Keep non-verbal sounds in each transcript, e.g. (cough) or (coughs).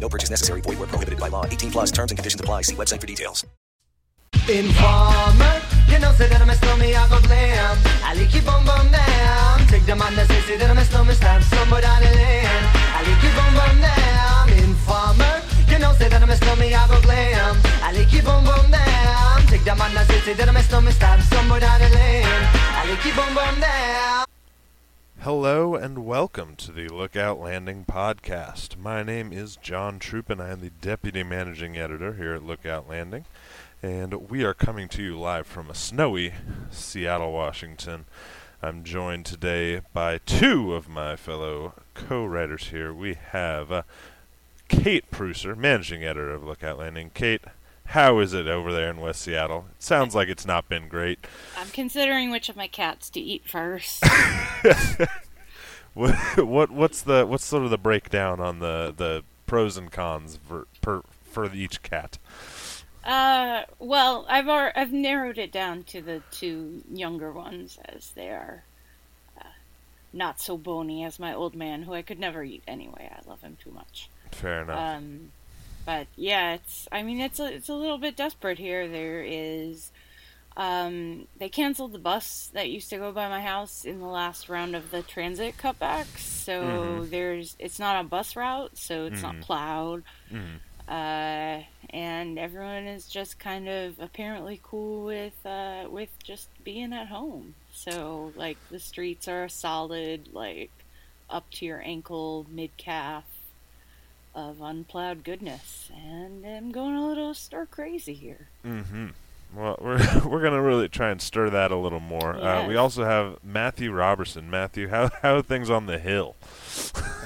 No purchase necessary. Void where prohibited by law. 18 plus terms and conditions apply. See website for details. Informer, you know, say that I'm a stormy, I go glam. I like you boom boom down. Take the man that say, say that I'm a stormy, stab somebody down the lane. I like you boom boom down. Informer, you know, say that I'm a stormy, I go glam. I like you boom boom down. Take the man that say, say that I'm a stormy, stab somebody down the lane. I like you boom boom down. Hello and welcome to the Lookout Landing podcast. My name is John Troop and I am the Deputy Managing Editor here at Lookout Landing. And we are coming to you live from a snowy Seattle, Washington. I'm joined today by two of my fellow co-writers here. We have uh, Kate Preusser, Managing Editor of Lookout Landing. Kate, how is it over there in West Seattle? It sounds like it's not been great. I'm considering which of my cats to eat first. what, (laughs) (laughs) what what's the what's sort of the breakdown on the, the pros and cons for per, for each cat? uh, well, I've ar- I've narrowed it down to the two younger ones as they are uh, not so bony as my old man, who I could never eat anyway. I love him too much. Fair enough. Um, but yeah, it's I mean it's a it's a little bit desperate here. There is um, they canceled the bus that used to go by my house in the last round of the transit cutbacks. So Mhm. there's it's not a bus route, so it's not Mhm. plowed. Mhm. Uh, and everyone is just kind of apparently cool with uh, with just being at home. So like the streets are solid, like up to your ankle, mid calf of unplowed goodness, and I'm going a little stir crazy here. Mm-hmm. Well, we're (laughs) we're gonna really try and stir that a little more. Uh, we also have Matthew Robertson. Matthew, how (laughs) how are things on the hill? (laughs)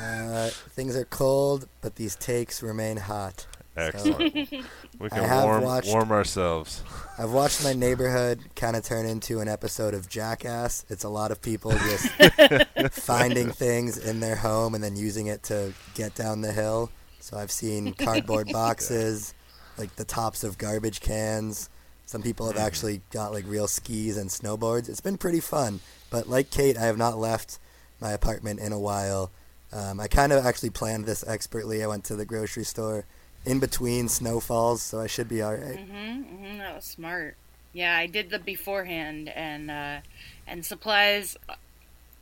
Uh, things are cold, but these takes remain hot. So, Excellent. (laughs) we can warm watched- warm ourselves. I've watched my neighborhood kind of turn into an episode of Jackass. It's a lot of people just (laughs) finding things in their home and then using it to get down the hill. So I've seen (laughs) cardboard boxes, like the tops of garbage cans. Some people have actually got like real skis and snowboards. It's been pretty fun. But like Kate, I have not left my apartment in a while. Um, I kind of actually planned this expertly. I went to the grocery store in between snowfalls, so I should be all right. Mm-hmm, mm-hmm, that was smart. Yeah, I did the beforehand, and uh, and supplies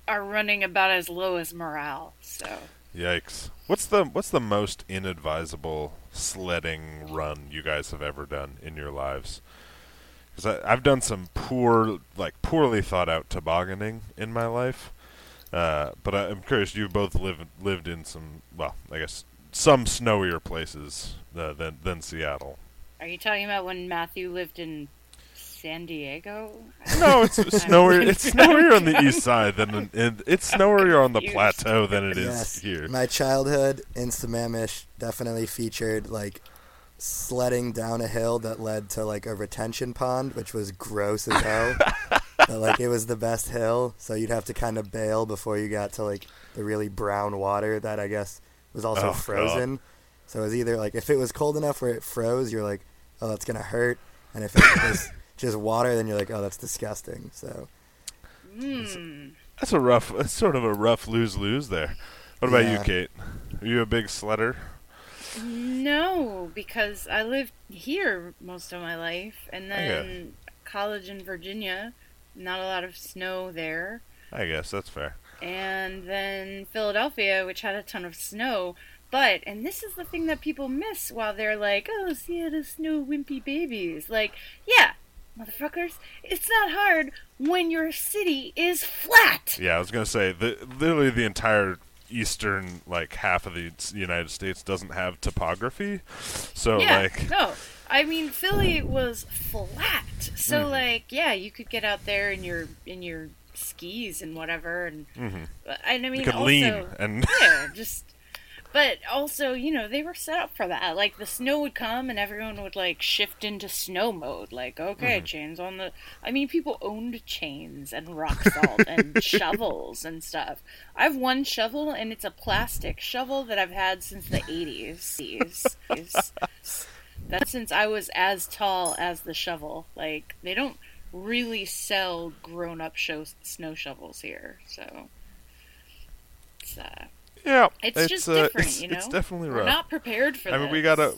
are running about as low as morale. So Yikes! What's the what's the most inadvisable sledding run you guys have ever done in your lives? Because I've done some poor, like poorly thought out tobogganing in my life. Uh, but I, I'm curious. You've both lived lived in some, well, I guess some snowier places uh, than than Seattle. Are you talking about when Matthew lived in San Diego? No, it's (laughs) snowier. It's snowier on the east side than in, in, it's snowier on the plateau than it is Yes, here. my childhood in Sammamish definitely featured like sledding down a hill that led to like a retention pond, which was gross as hell. (laughs) but like it was the best hill, so you'd have to kind of bail before you got to like the really brown water that I guess was also Oh, God. frozen. So it was either like if it was cold enough where it froze, you're like, oh, that's gonna hurt, and if it (laughs) was just water, then you're like, oh, that's disgusting. So Hmm. That's a rough. (laughs) That's sort of a rough lose lose there. What about you, Kate? Are you a big sledder? No, because I lived here most of my life, and then college in Virginia, not a lot of snow there, I guess that's fair. And then Philadelphia, which had a ton of snow. But, and this is the thing that people miss while they're like, oh, Seattle snow wimpy babies. Like, yeah, motherfuckers, it's not hard when your city is flat. Yeah, I was gonna say the literally the entire eastern like half of the United States doesn't have topography, so yeah, like no. I mean, Philly was flat, so Mhm. like, yeah, you could get out there in your in your skis and whatever, and Mhm. and I mean, you could also, lean and (laughs) yeah, just. But also, you know, they were set up for that. Like the snow would come, and everyone would like shift into snow mode. Like, okay, Mhm. chains on the. I mean, people owned chains and rock salt and (laughs) shovels and stuff. I have one shovel, and it's a plastic shovel that I've had since the eighties. (laughs) That's since I was as tall as the shovel. Like they don't really sell grown-up show snow shovels here, so it's uh, yeah, it's, just uh, different, it's, you know. it's definitely We're rough. not prepared for I mean, we got a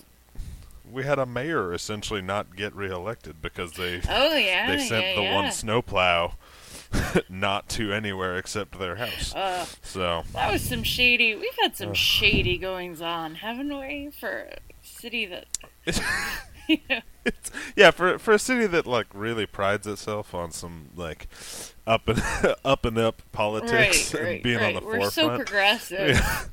we had a mayor essentially not get reelected because they Oh, yeah, they sent yeah, the yeah. one snowplow (laughs) not to anywhere except their house. Uh, so That was some shady. We've had some shady goings on, haven't we? For a city that. (laughs) yeah, for for a city that like really prides itself on some like up and (laughs) up and up politics Right, and right, being right. on the We're so progressive. Yeah.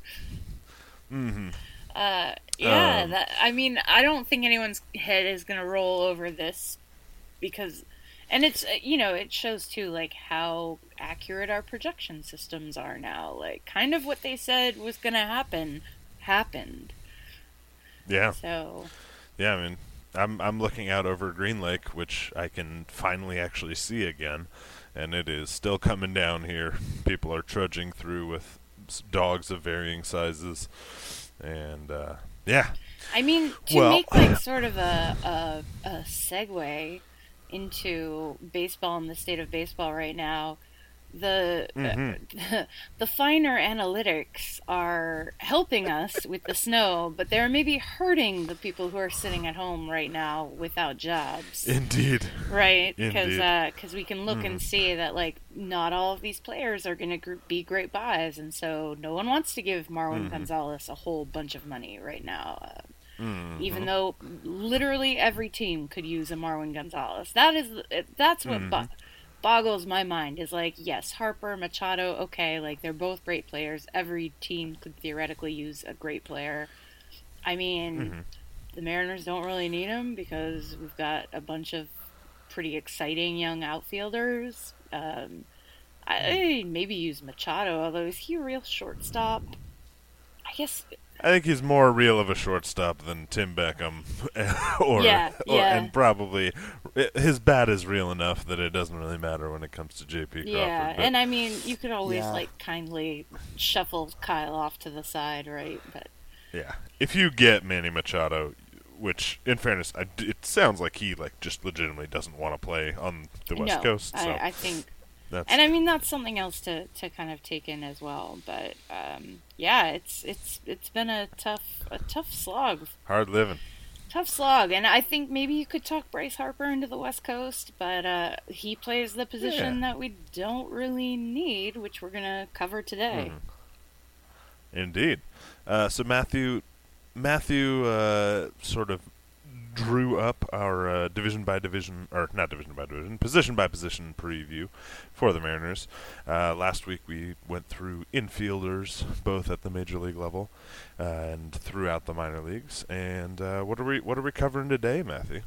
(laughs) hmm Uh, yeah, Um, that, I mean, I don't think anyone's head is gonna roll over this because, and it's uh, you know it shows too like how accurate our projection systems are now. Like, kind of what they said was gonna happen happened. Yeah. So Yeah, I mean, I'm I'm looking out over Green Lake, which I can finally actually see again, and it is still coming down here. People are trudging through with dogs of varying sizes, and uh, yeah, I mean, to Well- make like (coughs) sort of a, a a segue into baseball and the state of baseball right now, the Mhm. (laughs) the finer analytics are helping us with the snow, but they're maybe hurting the people who are sitting at home right now without jobs. indeed, Right, because Indeed. we can look and Mhm. see that like not all of these players are going to gr- be great buys, and so no one wants to give Marwin Mhm. Gonzalez a whole bunch of money right now. Uh, even Mhm. though literally every team could use a Marwin Gonzalez. That is that's what Mhm. Boggles my mind. Is like yes, Harper, Machado, okay, like they're both great players. Every team could theoretically use a great player. I mean, Mhm. the Mariners don't really need him because we've got a bunch of pretty exciting young outfielders. Um, I maybe use Machado, although is he a real shortstop? I guess I think he's more real of a shortstop than Tim Beckham, (laughs) or, Yeah, or yeah. and probably his bat is real enough that it doesn't really matter when it comes to JP Crawford. Yeah, but- and I mean, you could always Yeah. like kindly shuffle Kyle off to the side, right? But Yeah, if you get Manny Machado, which in fairness, I d it sounds like he like just legitimately doesn't want to play on the West no, Coast. So I, I think, that's and I mean that's something else to, to kind of take in as well. But um, yeah, it's it's it's been a tough a tough slog, hard living. tough slog, and I think maybe you could talk Bryce Harper into the West Coast, but uh, he plays the position Yeah. that we don't really need, which we're gonna cover today. Indeed. Uh, so Matthew, Matthew, uh, sort of drew up our uh, division by division, or not division by division, position by position preview for the Mariners. Uh, last week we went through infielders, both at the major league level uh, and throughout the minor leagues. And uh, what are we what are we covering today, Matthew?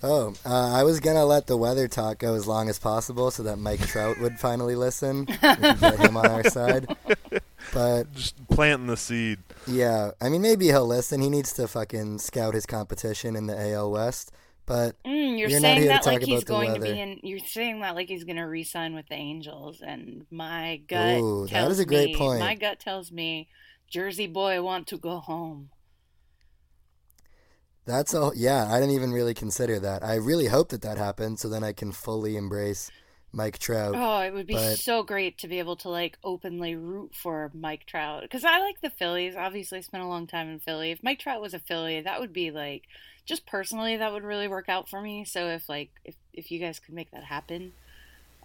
Oh, uh, I was gonna let the weather talk go as long as possible so that Mike Trout would finally listen. We could get him on our side. (laughs) But just planting the seed. Yeah, I mean maybe he'll listen. He needs to fucking scout his competition in the AL West. But mm, you're, you're saying that not here to like talk he's about the going to be in. You're saying that like he's going to re-sign with the Angels, and my gut Ooh, that tells is a great me, point. My gut tells me, Jersey boy want to go home. That's all. Yeah, I didn't even really consider that. I really hope that that happens, so then I can fully embrace Mike Trout. Oh, it would be But- so great to be able to like openly root for Mike Trout because I like the Phillies. Obviously, I spent a long time in Philly. If Mike Trout was a Philly, that would be like just personally that would really work out for me. So if like if if you guys could make that happen,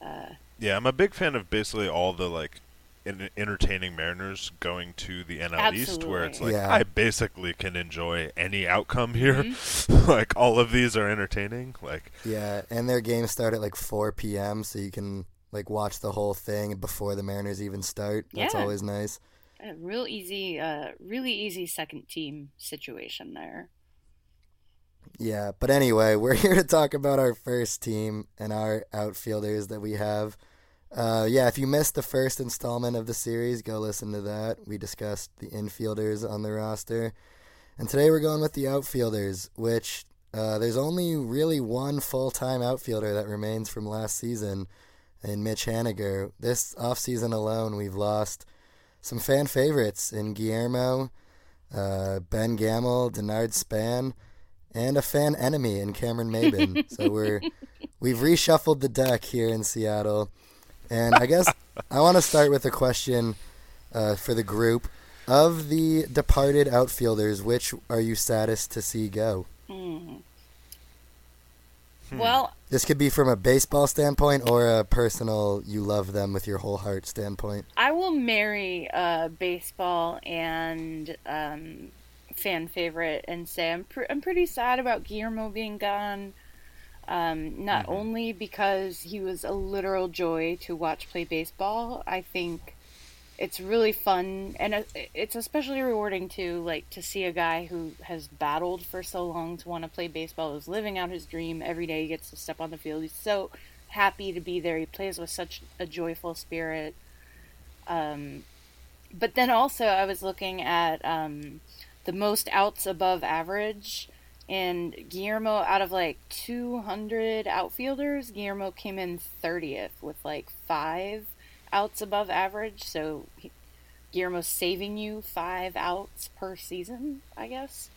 uh, Yeah, I'm a big fan of basically all the like en- entertaining Mariners going to the NL East, where it's like Yeah. I basically can enjoy any outcome here. Mm-hmm. (laughs) like all of these are entertaining. Like Yeah, and their games start at like 4 p.m., so you can like watch the whole thing before the Mariners even start. That's always nice. a real easy, uh, really easy second team situation there. Yeah, but anyway, (laughs) we're here to talk about our first team and our outfielders that we have. Uh, yeah, if you missed the first installment of the series, go listen to that. We discussed the infielders on the roster. And today we're going with the outfielders, which uh, there's only really one full time outfielder that remains from last season in Mitch Haniger. This offseason alone, we've lost some fan favorites in Guillermo, uh, Ben Gamel, Denard Span, and a fan enemy in Cameron Maybin. (laughs) so we're we've reshuffled the deck here in Seattle, and I guess I want to start with a question uh, for the group of the departed outfielders. Which are you saddest to see go? Hmm. Hmm. Well, This could be from a baseball standpoint or a personal you love them with your whole heart standpoint. I will marry uh, baseball and um, fan favorite and say I'm pr- I'm pretty sad about Guillermo being gone. Um, not only because he was a literal joy to watch play baseball, I think it's really fun and it's especially rewarding to like to see a guy who has battled for so long to want to play baseball, is living out his dream every day. He gets to step on the field. He's so happy to be there. He plays with such a joyful spirit. Um, but then also, I was looking at um, the most outs above average, and Guillermo, out of like 200 outfielders, Guillermo came in 30th with like five outs above average. So he, Guillermo's saving you five outs per season, I guess,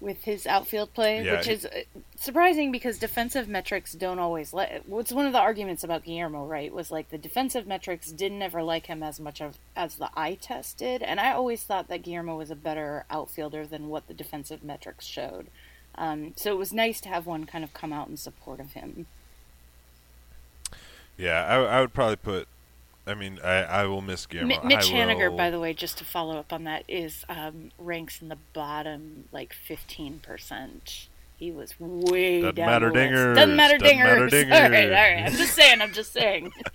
with his outfield play, Yeah, which he- is uh, surprising because defensive metrics don't always let. What's one of the arguments about Guillermo, right? Was like the defensive metrics didn't ever like him as much of, as the eye test did, and I always thought that Guillermo was a better outfielder than what the defensive metrics showed. Um, so it was nice to have one kind of come out in support of him. yeah, I, I would probably put. I mean, I, I will miss Guillermo. Mi- Mitch I Haniger, will- by the way, just to follow up on that, is um, ranks in the bottom like fifteen percent. He was way Doesn't down matter the list. dingers, Doesn't matter dinger. doesn't dingers. matter (laughs) All dingers. right, all right. I'm just (laughs) saying. I'm just saying. (laughs)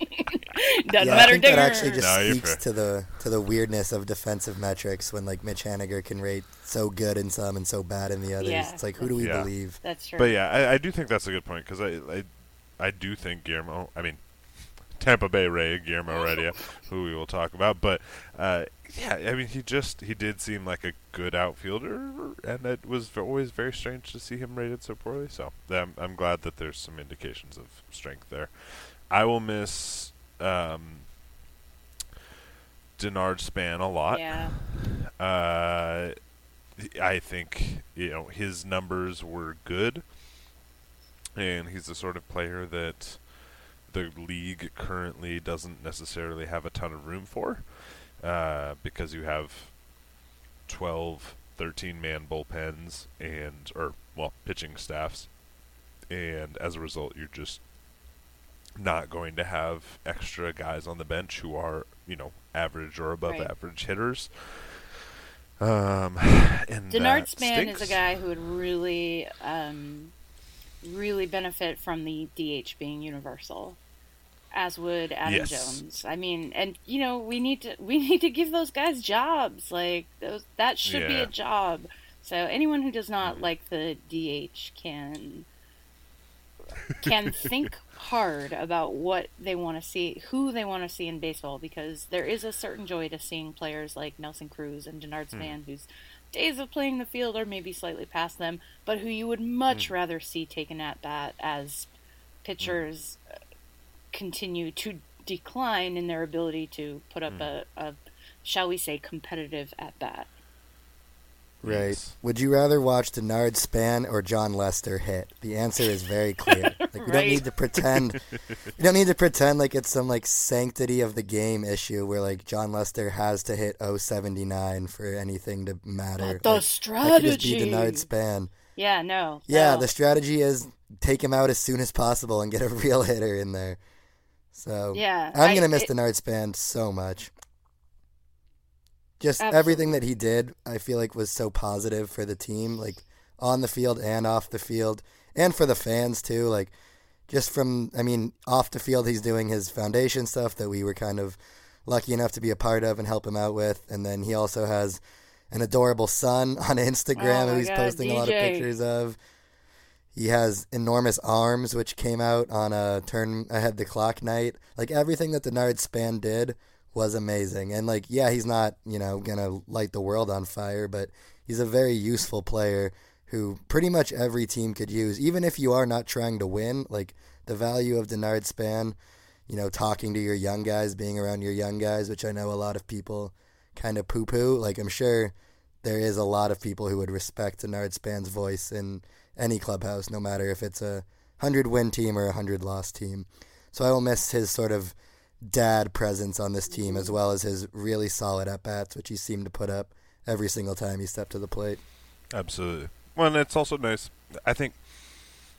Doesn't yeah, I matter think dingers. that actually just No, speaks to the to the weirdness of defensive metrics when like Mitch Haniger can rate so good in some and so bad in the others. Yeah. It's like who do we Yeah. believe? That's true. But yeah, I, I do think that's a good point because I, I I do think Guillermo. I mean, Tampa Bay Ray Guillermo Heredia, who we will talk about. But uh, yeah, I mean, he just he did seem like a good outfielder, and it was always very strange to see him rated so poorly. So I'm I'm glad that there's some indications of strength there. I will miss um, Denard Span a lot. Yeah. Uh, I think you know his numbers were good, and he's the sort of player that the league currently doesn't necessarily have a ton of room for, uh, because you have 12, 13 man bullpens and or well pitching staffs, and as a result, you're just not going to have extra guys on the bench who are you know average or above Right. average hitters. Um, and Denard Span is a guy who would really, um, really benefit from the DH being universal, as would Adam Yes. Jones. I mean, and you know, we need to we (laughs) need to give those guys jobs. Like those, that should be a job. So anyone who does not like the DH can can (laughs) think hard about what they want to see, who they want to see in baseball, because there is a certain joy to seeing players like Nelson Cruz and Denard Span, whose days of playing the field are maybe slightly past them, but who you would much rather see taken at bat as pitchers uh, continue to decline in their ability to put up hmm. a, a, shall we say, competitive at bat. Right. Yes. Would you rather watch Denard Span or Jon Lester hit? The answer is very clear. (laughs) Like we don't need to pretend. you don't need to pretend like it's some like sanctity of the game issue where like Jon Lester has to hit 079 for anything to matter. But the Like, That could just be strategy. Denard Span. Yeah, no. Yeah, no. the strategy is take him out as soon as possible and get a real hitter in there. So Yeah, I'm gonna miss it- Denard Span so much. Just Absolutely. everything that he did, I feel like was so positive for the team, like on the field and off the field, and for the fans too. Like just from, I mean, off the field, he's doing his foundation stuff that we were kind of lucky enough to be a part of and help him out with, and then he also has an adorable son on oh Instagram Oh who he's God, posting a lot of pictures of. He has enormous arms, which came out on a turn ahead the clock night. Like everything that Denard Span did was amazing. And like, yeah, he's not, you know, gonna light the world on fire, but he's a very useful player who pretty much every team could use. Even if you are not trying to win, like the value of Denard Span, you know, talking to your young guys, being around your young guys, which I know a lot of people kind of poo poo. Like I'm sure there is a lot of people who would respect Denard Span's voice in any clubhouse, no matter if it's a hundred win team or a hundred loss team. So I will miss his sort of dad presence on this team as well as his really solid at bats, which he seemed to put up every single time he stepped to the plate. Absolutely. Well, and it's also nice. I think.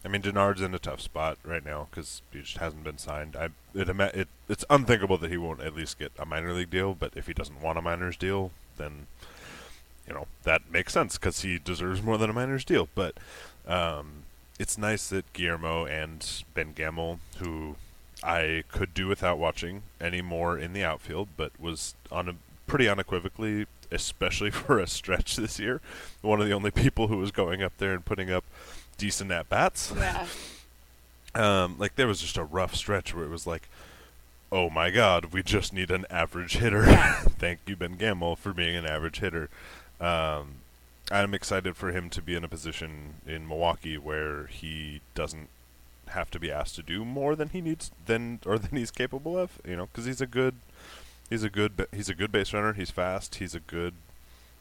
I mean, Denard's in a tough spot right now because he just hasn't been signed. I it, it it's unthinkable that he won't at least get a minor league deal. But if he doesn't want a minors deal, then you know that makes sense because he deserves more than a minors deal. But um, it's nice that Guillermo and Ben Gamel, who I could do without watching any more in the outfield, but was on a pretty unequivocally, especially (laughs) for a stretch this year, one of the only people who was going up there and putting up decent at bats. Yeah. (laughs) Um, like there was just a rough stretch where it was like, oh my God, we just need an average hitter. (laughs) Thank you, Ben Gamel, for being an average hitter. Um, I'm excited for him to be in a position in Milwaukee where he doesn't have to be asked to do more than he needs than or than he's capable of. You know, because he's a good, he's a good, he's a good base runner. He's fast. He's a good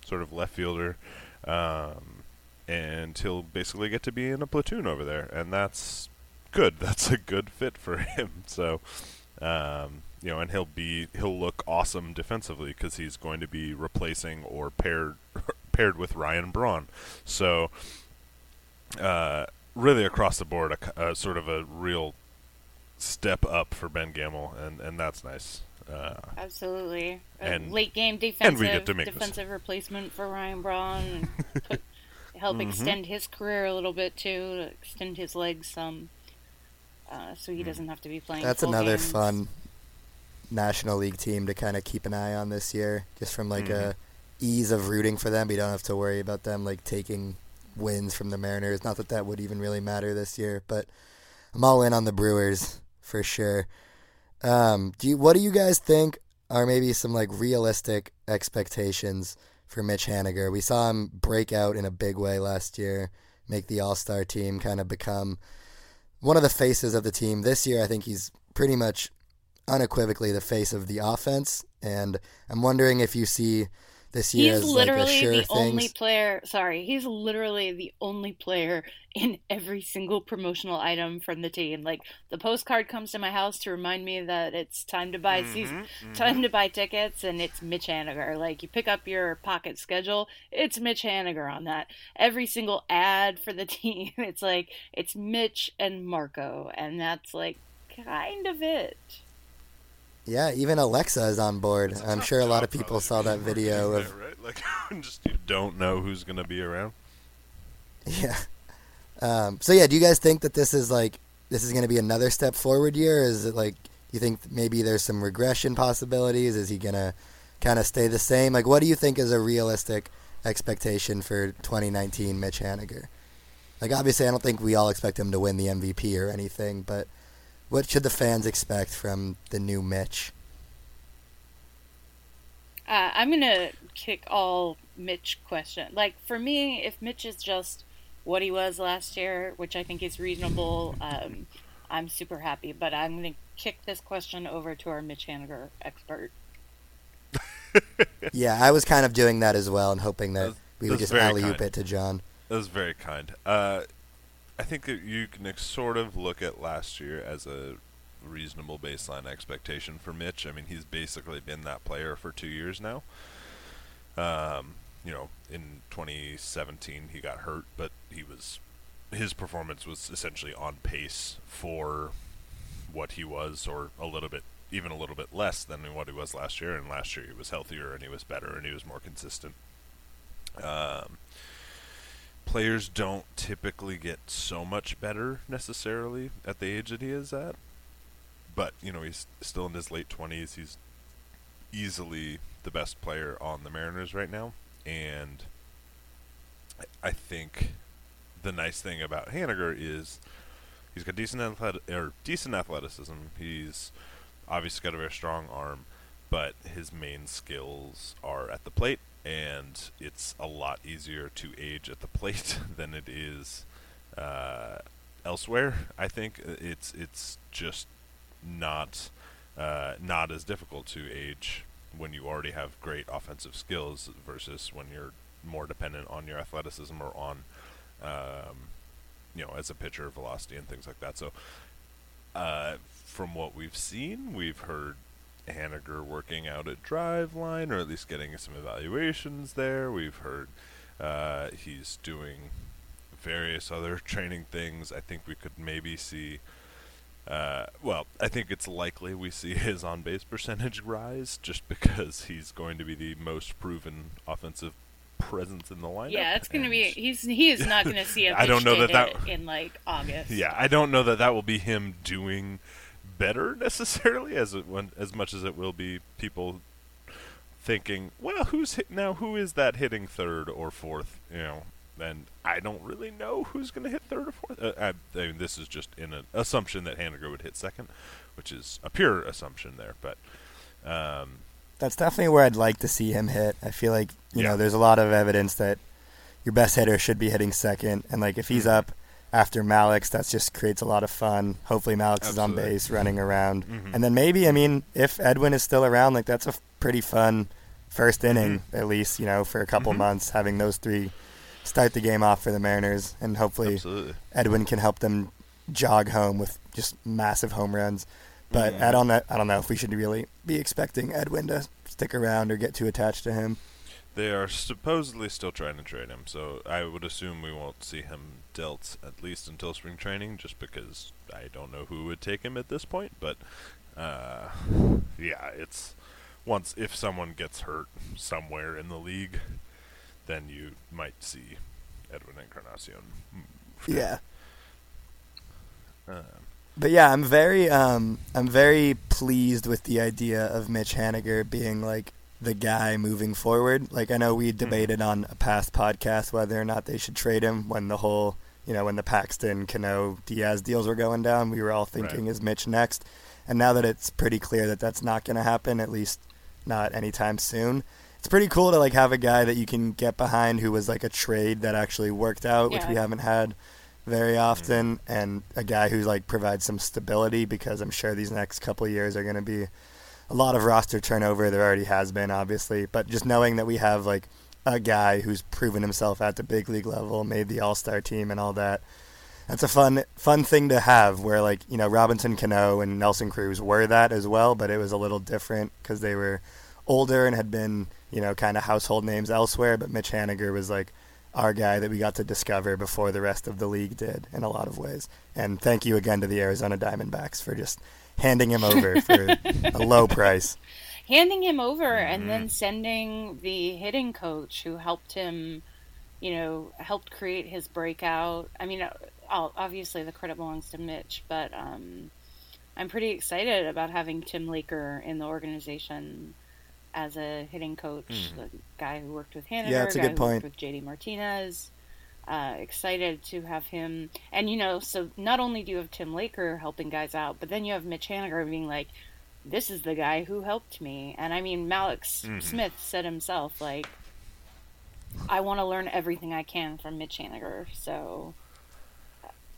sort of left fielder. Um, and he'll basically get to be in a platoon over there, and that's good. (laughs) That's a good fit for him. So, um, you know, and he'll be he'll look awesome defensively because he's going to be replacing or paired paired with Ryan Braun. So, uh, really across the board, a, c- a sort of a real step up for Ben Gamel, and and that's nice. Uh, Absolutely. And- late game and defensive we get to make this. defensive replacement for Ryan Braun and (laughs) put, help Mhm. extend his career a little bit too, extend his legs some, uh, so Mm. he doesn't have to be playing. That's full another games. fun National League team to kind of keep an eye on this year, just from like a ease of rooting for them. You don't have to worry about them like taking wins from the Mariners. Not that that would even really matter this year, but I'm all in on the Brewers for sure. Um, do you, what do you guys think are maybe some like realistic expectations for Mitch Haniger? We saw him break out in a big way last year, make the All Star team, kind of become one of the faces of the team. This year, I think he's pretty much unequivocally the face of the offense, and I'm wondering if you see this year He's as like a literally sure the things. only player. Sorry, he's literally the only player in every single promotional item from the team. Like the postcard comes to my house to remind me that it's time to buy season, mm-hmm, mm-hmm. time to buy tickets, and it's Mitch Haniger. Like you pick up your pocket schedule, it's Mitch Haniger on that. Every single ad for the (laughs) team, it's like it's Mitch and Marco, and that's like kind of it. Yeah, even Alexa is on board. I'm sure a lot of people saw that (laughs) video of Like, (laughs) just you don't know who's going to be around. (laughs) Yeah. Um, so yeah, do you guys think that this is like this is going to be another step forward year? Is it like you think maybe there's some regression possibilities? Is he going to kind of stay the same? Like, what do you think is a realistic expectation for 2019 Mitch Haniger? Like, obviously, I don't think we all expect him to win the MVP or anything, but what should the fans expect from the new Mitch? Uh, I'm gonna kick all Mitch question. Like for me, if Mitch is just what he was last year, which I think is reasonable, um, I'm super happy. But I'm gonna kick this question over to our Mitch Haniger expert. (laughs) yeah, I was kind of doing that as well and hoping that, That- we would just very alley oop it to John. That was very kind. Uh, I think that you can sort of look at last year as a reasonable baseline expectation for Mitch. I mean, he's basically been that player for two years now. Um, you know, in 2017 he got hurt, but he was his performance was essentially on pace for what he was, or a little bit, even a little bit less than what he was last year. And last year he was healthier and he was better and he was more consistent. Um, players don't typically get so much better necessarily at the age that he is at. But, you know, he's still in his late 20s. He's easily the best player on the Mariners right now. And I- think the nice thing about Haniger is he's got decent athlet- or decent athleticism. He's obviously got a very strong arm, but his main skills are at the plate, and it's a lot easier to age at the plate (laughs) than it is uh, elsewhere. I think it's it's just not uh, not as difficult to age when you already have great offensive skills versus when you're more dependent on your athleticism or on um, you know as a pitcher velocity and things like that. So uh, from what we've seen, we've heard Haniger working out at Driveline, or at least getting some evaluations there. We've heard uh, he's doing various other (laughs) training things. I think we could maybe see. Uh, well, I think it's likely we see (laughs) his on base percentage rise just because he's going to be the most proven offensive presence in the lineup. Yeah, it's gonna be. He's he is not gonna see (laughs) a I don't know that that- it in like August. Yeah, I don't know that that will be him doing better (laughs) necessarily as it, when, as much as it will be people thinking, well, who's hit now? Who is that hitting third or fourth? You know, and I don't really know who's going to hit third or fourth. Uh, I, I mean, this is just in an assumption that Haniger would hit second, which is a pure assumption there. But um, That's definitely where I'd like to see him hit. I feel like you Yeah. know there's a lot of evidence that your best hitter should be hitting second, and like if he's Mm-hmm. up after Mallex, that just creates a lot of fun. Hopefully Mallex is on base, running around, Mhm. and then maybe I mean if Edwin is still around, like that's a pretty fun first inning Mm-hmm. at least you know for a couple Mhm. months having those three start the game off for the Mariners, and hopefully absolutely. Edwin can help them jog home with just massive home runs. But Mhm. I don't know. I don't know if we should really be expecting Edwin to stick around or get too attached to him. They are supposedly still trying to trade him, so I would assume we won't see him dealt at least until spring training, just because I don't know who would take him at this point. But uh, yeah, it's once if someone gets hurt somewhere in the league, then you might see Edwin Encarnacion. Yeah. Um, But yeah, I'm very um I'm very pleased with the idea of Mitch Haniger being like the guy moving forward. Like I know we mm-hmm. debated on a past podcast whether or not they should trade him when the whole you know, when the Paxton, Cano, Diaz deals were going down, we were all thinking Right. is Mitch next. And now that it's pretty clear that that's not going to happen, at least not anytime soon, it's pretty cool to like have a guy that you can get behind who was like a trade that actually worked out, which we haven't had very often, mm-hmm. and a guy who like provides some stability because I'm sure these next couple of years are going to be a lot of roster turnover. There already has been, obviously, but just knowing that we have like a guy who's proven himself at the big league level, made the All Star team, and all that. That's a fun, fun thing to have. Where like you know Robinson Cano and Nelson Cruz were that as well, but it was a little different because they were older and had been you know kind of household names elsewhere. But Mitch Haniger was like our guy that we got to discover before the rest of the league did in a lot of ways. And thank you again to the Arizona Diamondbacks for just handing him over for a low (laughs) price. handing him over and Mm-hmm. then sending the hitting coach who helped him, you know, helped create his breakout. I mean, uh, obviously the credit belongs to Mitch, but um, I'm pretty excited about having Tim Laker in the organization as a hitting coach, the guy who worked with Hannah, Yeah, that's a guy good who worked point. with JD Martinez. Uh, excited to have him, and you know, so not only do you have Tim Laker helping guys out, but then you have Mitch Haniger being like, "This is the guy who helped me," and I mean, Mallex Mm-hmm. Smith said himself, like, "I want to learn everything I can from Mitch Haniger." So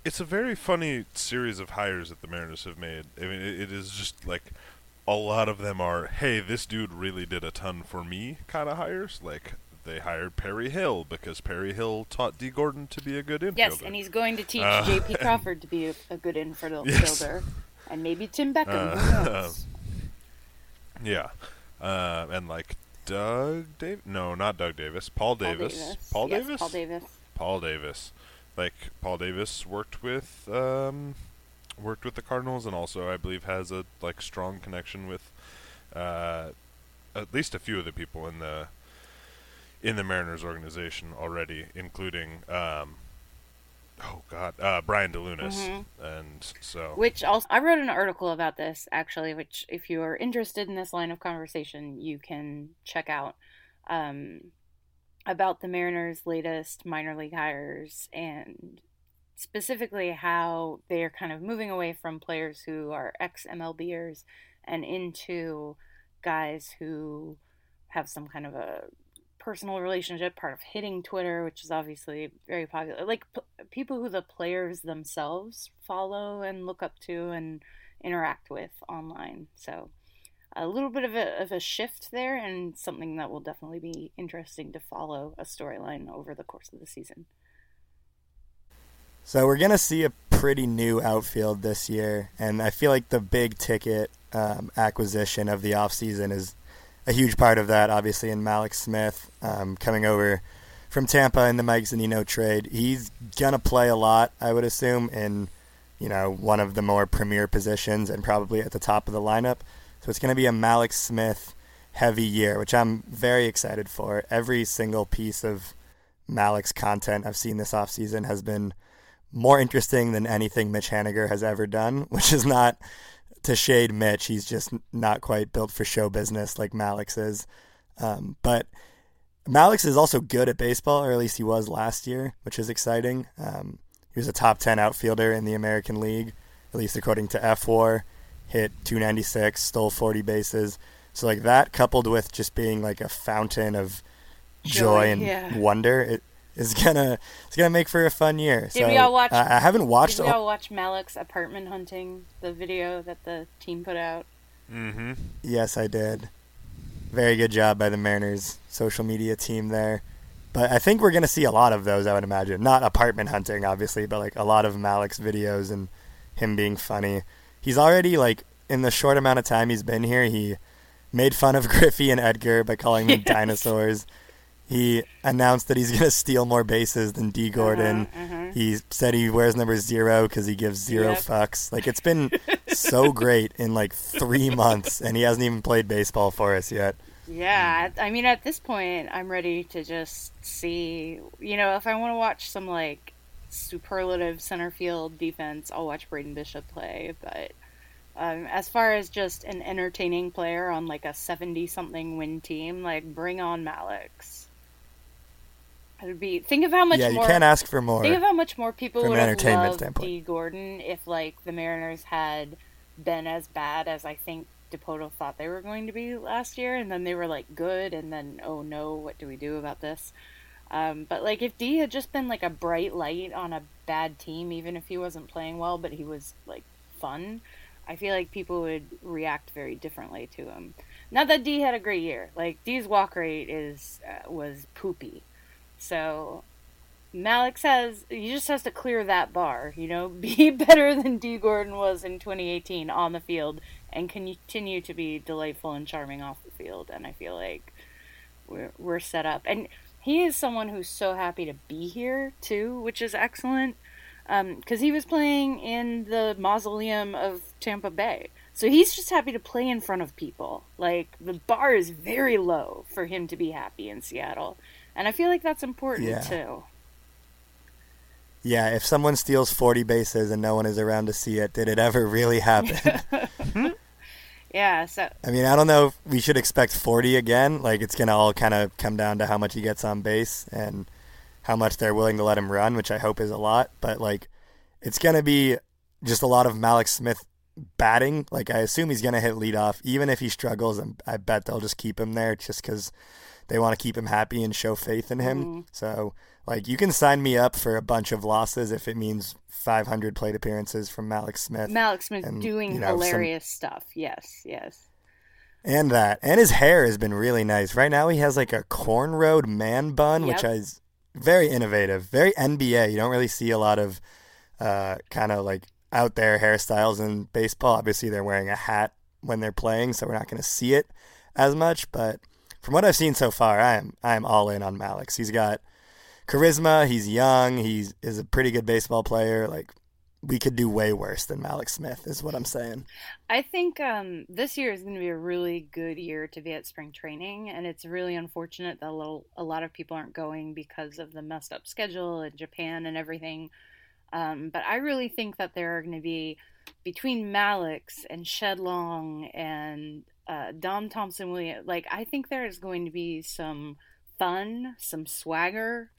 It's a very funny series of hires that the Mariners have made. I mean, it, it is just like a lot of them are, hey, this dude really did a ton for me kind of hires. Like they hired Perry Hill because Perry Hill taught Dee Gordon to be a good infielder. yes, and he's going to teach Uh, J.P. (laughs) Crawford to be a, a good infielder, Yes. and maybe Tim Beckham. Uh, (laughs) yeah, uh, and like Doug Davis. No, not Doug Davis. Paul Paul Davis. Paul Yes, Davis. Paul Davis. Paul Davis. Like Paul Davis worked with um, worked with the Cardinals and also I believe has a like strong connection with uh, at least a few of the people in the in the Mariners organization already, including um, oh god, uh, Brian DeLunas, Mhm. and so Which also, I wrote an article about this actually, which if you are interested in this line of conversation, you can check out um, about the Mariners' latest minor league hires and specifically how they are kind of moving away from players who are ex MLBers and into guys who have some kind of a personal relationship, part of hitting Twitter, which is obviously very popular. Like p- people who the players themselves follow and look up to and interact with online. So a little bit of a, of a shift there, and something that will definitely be interesting to follow a storyline over the course of the season. So we're gonna see a pretty new outfield this year, and I feel like the big ticket um, acquisition of the offseason is a huge part of that. Obviously, in Mallex Smith um, coming over from Tampa in the Mike Zunino trade, he's gonna play a lot, I would assume, in you know one of the more premier positions and probably at the top of the lineup. So it's gonna be a Mallex Smith heavy year, which I'm very excited for. Every single piece of Mallex's content I've seen this offseason has been more interesting than anything Mitch Haniger has ever done, (laughs) which is not to shade Mitch. He's just not quite built for show business like Mallex's is. Um, but Mallex's is also good at baseball, or at least he was last year, which is exciting. Um, he was a top 10 outfielder in the American League, at least according to fWAR. Hit 296, stole 40 bases. So, like that, coupled with just being like a fountain of joy, Joy, and yeah. wonder, it is gonna it's gonna make for a fun year. Did so we all watch? I I haven't watched. Did we the- all watch Mallex's apartment hunting? The video that the team put out. mm-hmm. Yes, I did. Very good job by the Mariners social media team there. But I think we're going to see a lot of those, I would imagine. Not apartment hunting, obviously, but like a lot of Mallex's videos and him being funny. He's already, like, in the short amount of time he's been here, he made fun of (laughs) Griffey and Edgar by calling them Yes. dinosaurs. He announced that he's (laughs) going to steal more bases than Dee Gordon. Uh-huh, uh-huh. He said he wears number zero because he gives zero Yep. fucks. Like it's been (laughs) so great in like three months, and he hasn't even played baseball for us yet. Yeah, I mean, at this point, I'm ready to just see. You know, if I want to watch some like superlative center field defense, I'll watch Braden Bishop play. But um, as far as just an entertaining player on like a 70 something win team, like bring on Mallex. It would be. Think of how much yeah, you more. can't ask for more. Think of how much more people would have loved standpoint. Dee Gordon if, like, the Mariners had been as bad as I think Dipoto thought they were going to be last year, and then they were like good, and then oh no, what do we do about this? Um, but like, if D had just been like a bright light on a bad team, even if he wasn't playing well, but he was like fun, I feel like people would react very differently to him. Not that D had a great year. Like D's walk rate is uh, was poopy. So Mallex says he just has to clear that bar, you know, (laughs) be better than Dee Gordon was in 2018 on the field and continue to be delightful and charming off the field. And I feel like we're we're set up. And he is someone who's so happy to be here too, which is excellent. Um, because he was playing in the mausoleum of Tampa Bay, So he's just happy to play in front of people. Like the bar is very low for him to be happy in Seattle. And I feel like that's important Yeah. too. Yeah, if someone steals 40 bases and no one is around to see it, did it ever really happen? (laughs) Yeah, so (laughs) I mean, I don't know if we should expect 40 again. Like, it's going to all kind of come down to how much he gets on base and how much they're willing to let him run, which I hope is a lot. But, like, it's going to be just a lot of Mallex Smith batting. Like, I assume he's going to hit leadoff. Even if he struggles, and I bet they'll just keep him there just because they want to keep him happy and show faith in him. Mhm. So, like, you can sign me up for a bunch of losses if it means 500 plate appearances from Mallex Smith. Mallex Smith and, doing you know, some- hilarious stuff. Yes, yes. And that. And his hair has been really nice. Right now he has like a cornrowed man bun, which is very innovative, very NBA. You don't really see a lot of uh, kind of like out there hairstyles in baseball. Obviously, they're wearing a hat when they're playing, so we're not going to see it as much. But from what I've seen so far, I am I am all in on Mallex. He's got charisma. He's young. He is a pretty good baseball player. Like we could do way worse than Mallex Smith, is what I'm saying. I think um, this year is going to be a really good year to be at spring training, and it's really unfortunate that a, little, a lot of people aren't going because of the messed up schedule in Japan and everything. Um, but I really think that there are going to be between Mallex and Shed Long and uh, Dom Thompson Williams. Like I think there is going to be some fun, some swagger,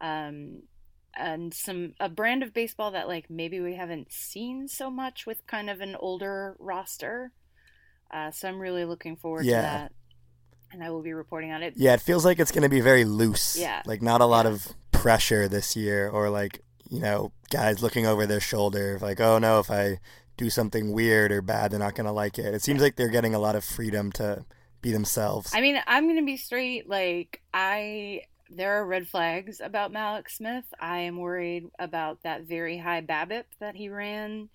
um, and some a brand of baseball that like maybe we haven't seen so much with kind of an older roster. Uh, so I'm really looking forward Yeah. to that, and I will be reporting on it. Yeah, it feels like it's going to be very loose. Yeah. Like not a lot of pressure this year or like, you know, guys looking over their shoulder like, "Oh no, if I do something weird or bad, they're not going to like it." It seems like they're getting a lot of freedom to be themselves. I mean, I'm gonna be straight. Like, I there are red flags about Mallex Smith. I am worried about that very high BABIP that he ran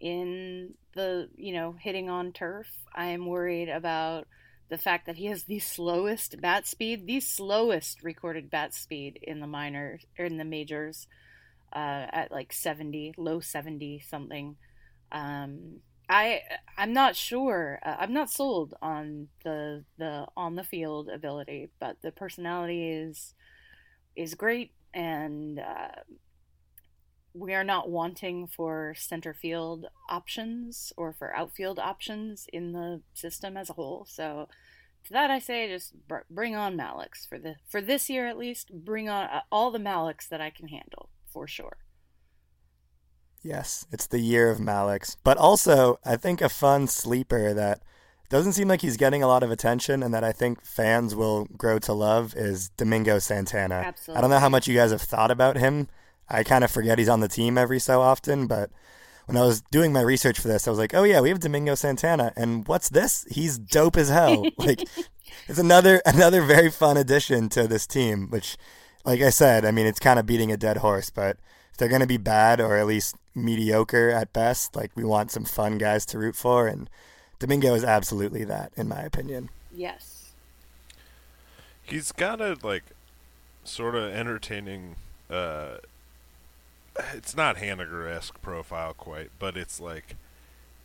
in the you know hitting on turf. I am worried about the fact that he has the slowest bat speed, the slowest recorded bat speed in the minors or in the majors, uh, at like 70, low 70 something. Um, I I'm not sure. Uh, I'm not sold on the the on the field ability, but the personality is is great, and uh, we are not wanting for center field options or for outfield options in the system as a whole. So to that I say, just br- bring on Mallex for the for this year at least. Bring on uh, all the Mallex that I can handle for sure. Yes, it's the year of Mallex. But also, I think a fun sleeper that doesn't seem like he's getting a lot of attention and that I think fans will grow to love is Domingo Santana. Absolutely. I don't know how much you guys have thought about him. I kind of forget he's on the team every so often, but when I was doing my research for this, I was like, "Oh yeah, we have Domingo Santana." And what's this? He's dope as hell. (laughs) like it's another another very fun addition to this team, which like I said, I mean, it's kind of beating a dead horse, but if they're going to be bad or at least mediocre at best, like we want some fun guys to root for, and Domingo is absolutely that, in my opinion. Yes. He's got a like sort of entertaining. uh It's not Haniger esque profile quite, but it's like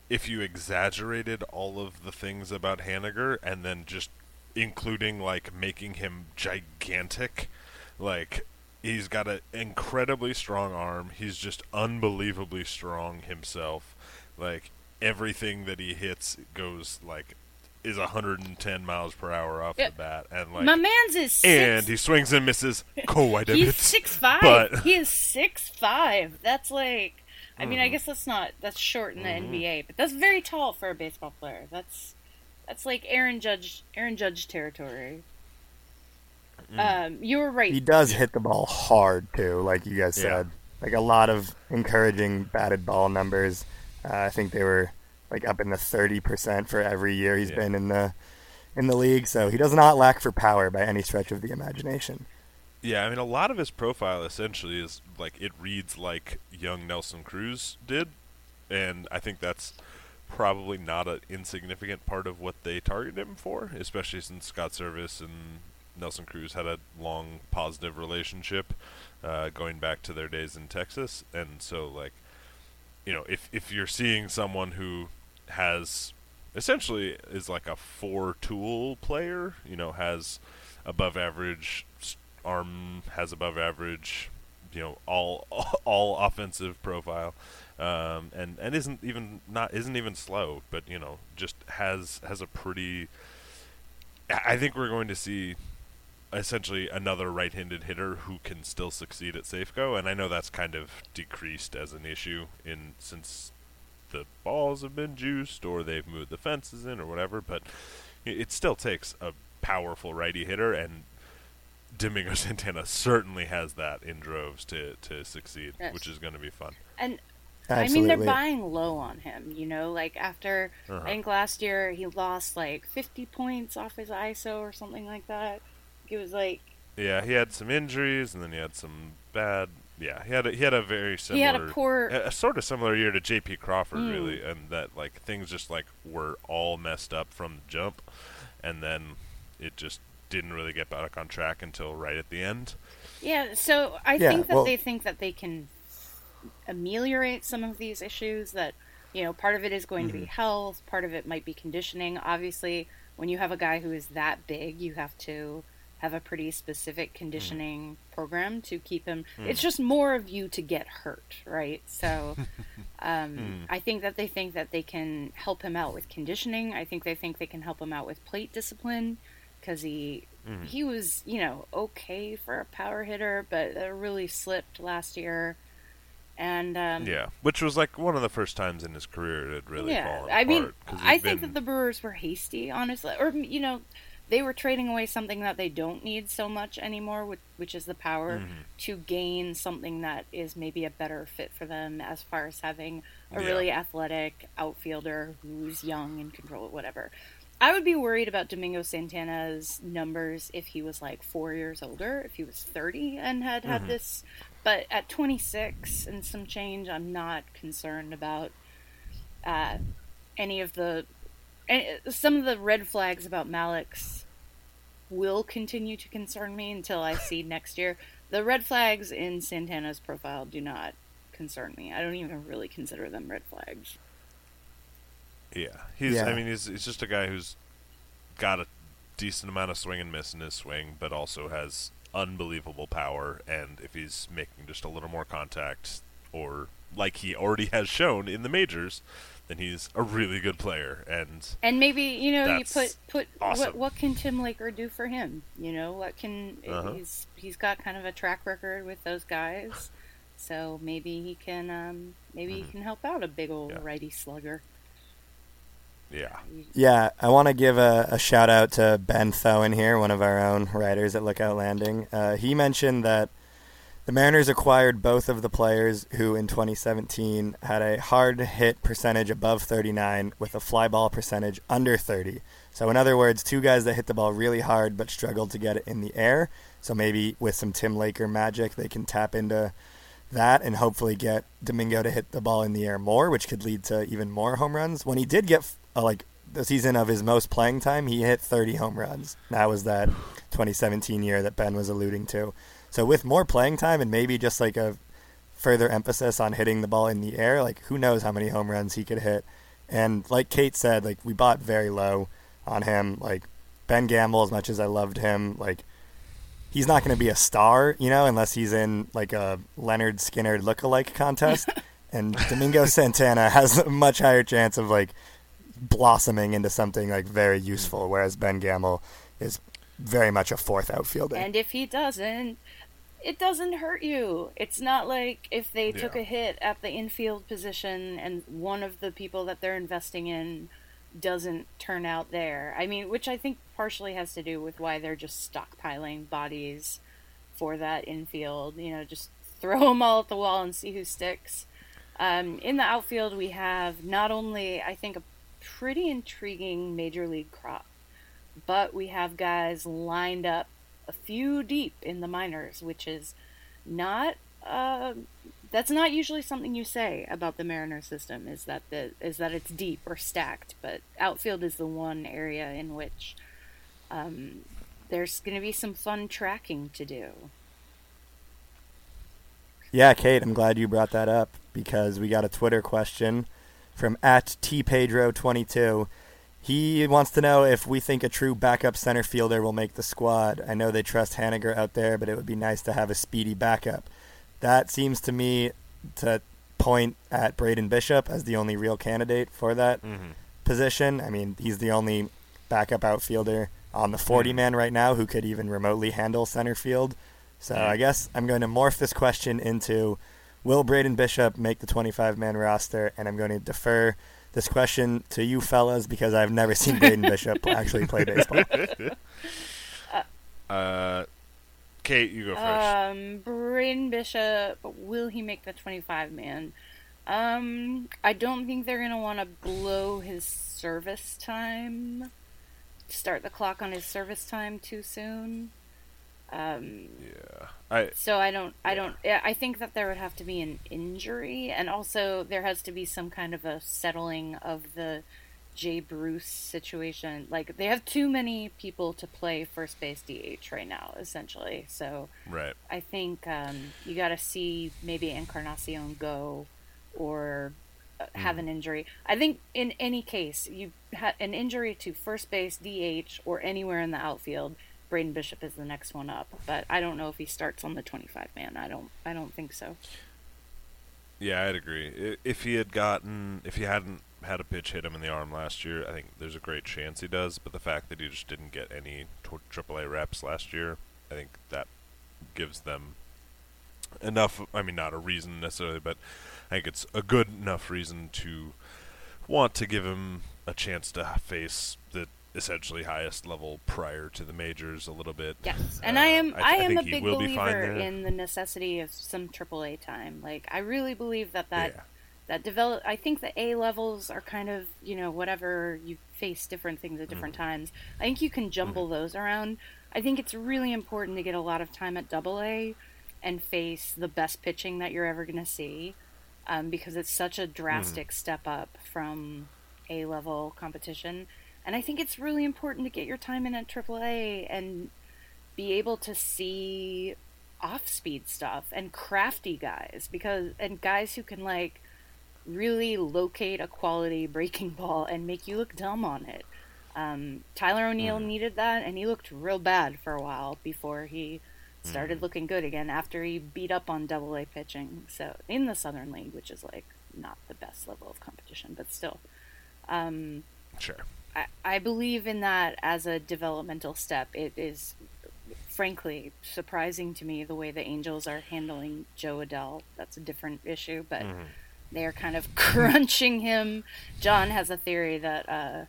if you exaggerated all of the things about Haniger and then just including like making him gigantic, like he's got an incredibly strong arm. He's just unbelievably strong himself. Like everything that he hits goes like is 110 miles per hour off Yeah. the bat, and like My man's is six, and he swings and misses quite a He's bit. six five. But He is six five. That's like, I mean, I Mhm. guess that's not that's short in the Mhm. NBA, but that's very tall for a baseball player. That's that's like Aaron Judge, Aaron Judge territory. Um, you were right. He does hit the ball hard too, like you guys Yeah. said. Like a lot of encouraging batted ball numbers. Uh, I think they were like up in the thirty percent for every year he's Yeah. been in the in the league. So he does not lack for power by any stretch of the imagination. Yeah, I mean, a lot of his profile essentially is like it reads like young Nelson Cruz did, and I think that's probably not an insignificant part of what they target him for, especially since Scott Servais and Nelson Cruz had a long positive relationship uh, going back to their days in Texas, and so like, you know, if if you're seeing someone who has essentially is like a four tool player. You know, has above average arm, has above average, you know, all (laughs) all offensive profile, um, and and isn't even not isn't even slow, but you know, just has has a pretty. I I think we're going to see essentially another right-handed hitter who can still succeed at Safeco, and I know that's kind of decreased as an issue in since the balls have been juiced or they've moved the fences in or whatever, but it still takes a powerful righty hitter, and Domingo (laughs) Santana certainly has that in droves to to succeed, Yes. which is going to be fun. And I mean, they're buying low on him. You know, like after Uh-huh. I think last year he lost like 50 points off his ISO or something like that. It was like Yeah, he had some injuries, and then he had some bad. Yeah, he had a, he had a very similar. He had a poor- a, a sort of similar year to J.P. Crawford, Mm. really, and that like things just like were all messed up from the jump, and then it just didn't really get back on track until right at the end. Yeah, so I Yeah, think that well- they think that they can ameliorate some of these issues. That you know, part of it is going to Mm-hmm. be health, part of it might be conditioning. Obviously, when you have a guy who is that big, you have to have a pretty specific conditioning program to keep him. Mm. It's just more of you to get hurt, right? So, (laughs) um, Hmm. I think that they think that they can help him out with conditioning. I think they think they can help him out with plate discipline because he Mhm. he was you know okay for a power hitter, but uh, really slipped last year. And um, yeah, which was like one of the first times in his career it had really yeah, fallen I mean, I he'd think that the Brewers were hasty, honestly, or you know, they were trading away something that they don't need so much anymore, which, which is the power, Mhm. to gain something that is maybe a better fit for them as far as having a Yeah. really athletic outfielder who's young and control whatever. I would be worried about Domingo Santana's numbers if he was like four years older, if he was 30 and had had Mhm. this. But at 26 and some change, I'm not concerned about uh, any of the. And uh, some of the red flags about Mallex's will continue to concern me until I see (laughs) next year. The red flags in Santana's profile do not concern me. I don't even really consider them red flags. Yeah, he's. Yeah. I mean, he's he's just a guy who's got a decent amount of swing and miss in his swing, but also has unbelievable power. And if he's making just a little more contact, or like he already has shown in the majors, then he's a really good player. And And maybe you know you put put awesome. what what can Tim Laker do for him? You know what can Uh-huh. he's he's got kind of a track record with those guys, so maybe he can um, maybe he can help out a big old Mm-hmm. Yeah. righty slugger. yeah, Yeah, I want to give a, a shout out to Ben Thoen here, one of our own writers at Lookout Landing. Uh, he mentioned that the Mariners acquired both of the players who in 2017 had a hard hit percentage above 39 with a fly ball percentage under 30. So, in other words, two guys that hit the ball really hard but struggled to get it in the air. So, maybe with some Tim Laker magic, they can tap into that and hopefully get Domingo to hit the ball in the air more, which could lead to even more home runs. When he did get uh, like the season of his most playing time, he hit 30 home runs. That was that 2017 year that Ben was alluding to. So with more playing time and maybe just like a further emphasis on hitting the ball in the air, like who knows how many home runs he could hit. And like Kate said, like we bought very low on him. Like Ben Gamel, as much as I loved him, like he's not going to be a star, you know, unless he's in like a Lynyrd Skynyrd look-alike contest. (laughs) and Domingo Santana has a much higher chance of like blossoming into something like very useful, whereas Ben Gamel is very much a fourth outfielder. And if he doesn't, it doesn't hurt you. It's not like if they took a hit at the infield position and one of the people that they're investing in doesn't turn out there. I mean, which I think partially has to do with why they're just stockpiling bodies for that infield. You know, just throw (laughs) them all at the wall and see who sticks. Um, in the outfield, we have not only, I think, a pretty intriguing major league crop, but we have guys lined up a few deep in the minors, which is not uh, that's not usually something you say about the Mariner system. Is that the is that it's deep or stacked? But outfield is the one area in which um, there's going to be some fun tracking to do. Yeah, Kate, I'm glad you brought that up because we got a Twitter question from at T Pedro 22. He wants to know if we think a true backup center fielder will make the squad. I know they trust Haniger out there, but it would be nice to have a speedy backup. That seems to me to point at Braden Bishop as the only real candidate for that Mhm. position. I mean, he's the only backup outfielder on the 40 man right now who could even remotely handle center field. So I guess I'm going to morph this question into Will Braden Bishop make the 25 man roster? And I'm going to defer this question to you fellas because I've never seen Braden (laughs) Bishop actually play baseball. (laughs) Uh, Kate, you go first. Um, Braden Bishop, will he make the 25 man? Um, I don't think they're gonna want to blow his service time, start the clock on his service time too soon. Um, yeah, I so I don't, I don't, I think that there would have to be an injury, and also there has to be some kind of a settling of the Jay Bruce situation. Like they have too many people to play first base DH right now, essentially. So right. I think um, you got to see maybe Encarnacion go or uh, have an injury. I think in any case, you ha- an injury to first base, DH, or anywhere in the outfield. Braden Bishop is the next one up, but I don't know if he starts on the 25 man. I don't. I don't think so. Yeah, I'd agree. If he had gotten, if he hadn't had a pitch hit him in the arm last year, I think there's a great chance he does. But the fact that he just didn't get any tw- AAA reps last year, I think that gives them enough. I mean, not a reason necessarily, but I think it's a good enough reason to want to give him a chance to face the essentially highest level prior to the majors a little bit. Yes, and Uh, I am. I, I, am think a big will be believer in the necessity of some AAA time. Like I really believe that that Yeah. that develop. I think the A levels are kind of you know whatever you face different things at different Mm-hmm. times. I think you can jumble those around. I think it's really important to get a lot of time at Double A and face the best pitching that you're ever going to see, um, because it's such a drastic step up from A level competition. And I think it's really important to get your time in at AAA and be able to see off speed stuff and crafty guys because and guys who can like really locate a quality breaking (laughs) ball and make you look dumb on it. Um, Tyler O'Neill needed that, and he looked real bad for a while before he started looking good again after he beat up on Double A pitching. So in the Southern League, which is like not the best level of competition, but still. Um, Sure. I, I believe in that as a developmental step. It is, frankly, surprising to me the way the Angels are handling Jo Adell. That's a different issue, but they are kind of (laughs) crunching him. John has a theory that uh,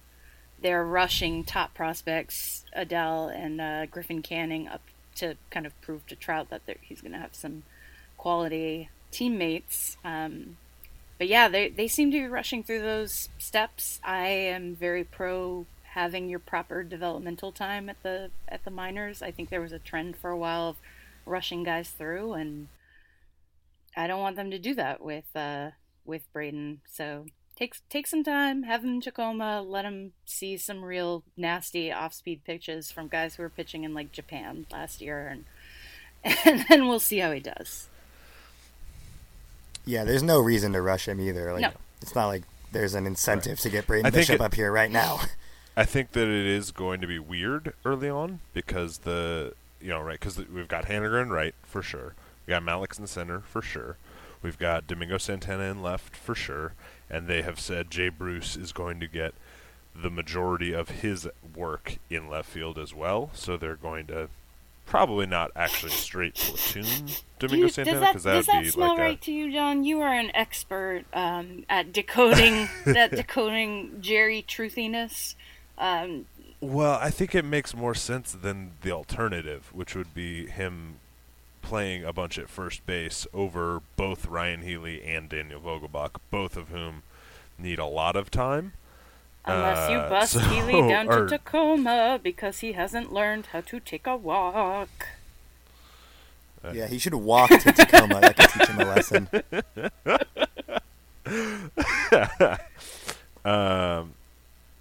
they're rushing top prospects, Adell and uh, Griffin Canning, up to kind of prove to Trout that he's going to have some quality teammates. Um, but yeah, they they seem to be rushing through those steps. I am very pro having your proper developmental time at the at the minors. I think there was a trend for a while of rushing guys through, and I don't want them to do that with uh, with Braden. So take take some time, have him in Tacoma, let him see some real nasty off speed pitches from guys who were pitching in like Japan last year, and (laughs) and then we'll see how he does. Yeah, there's no reason to rush him either. Like No. it's not like there's an incentive to get Braden I think Bishop it- up here right now. (laughs) I think that it is going to be weird early on because the you know right because we've got Haniger in right for sure, we got Mallex in the center for sure, we've got Domingo Santana in left for sure, and they have said Jay Bruce is going to get the majority of his work in left field as well. So they're going to probably not actually straight platoon (laughs) Do Domingo you- Santana does that, because that does would that be smell like right to you, John? You are an expert um, at decoding (laughs) that decoding Jerry truthiness. Um, well, I think it makes more sense than the alternative, which would be him playing a bunch at first base over both Ryan Healy and Daniel Vogelbach, both of whom need a lot of time. Unless you Uh, bust so- Healy down or- to Tacoma because he hasn't learned how to take a walk. yeah, he should walk to Tacoma. that could teach him a lesson. (laughs) um,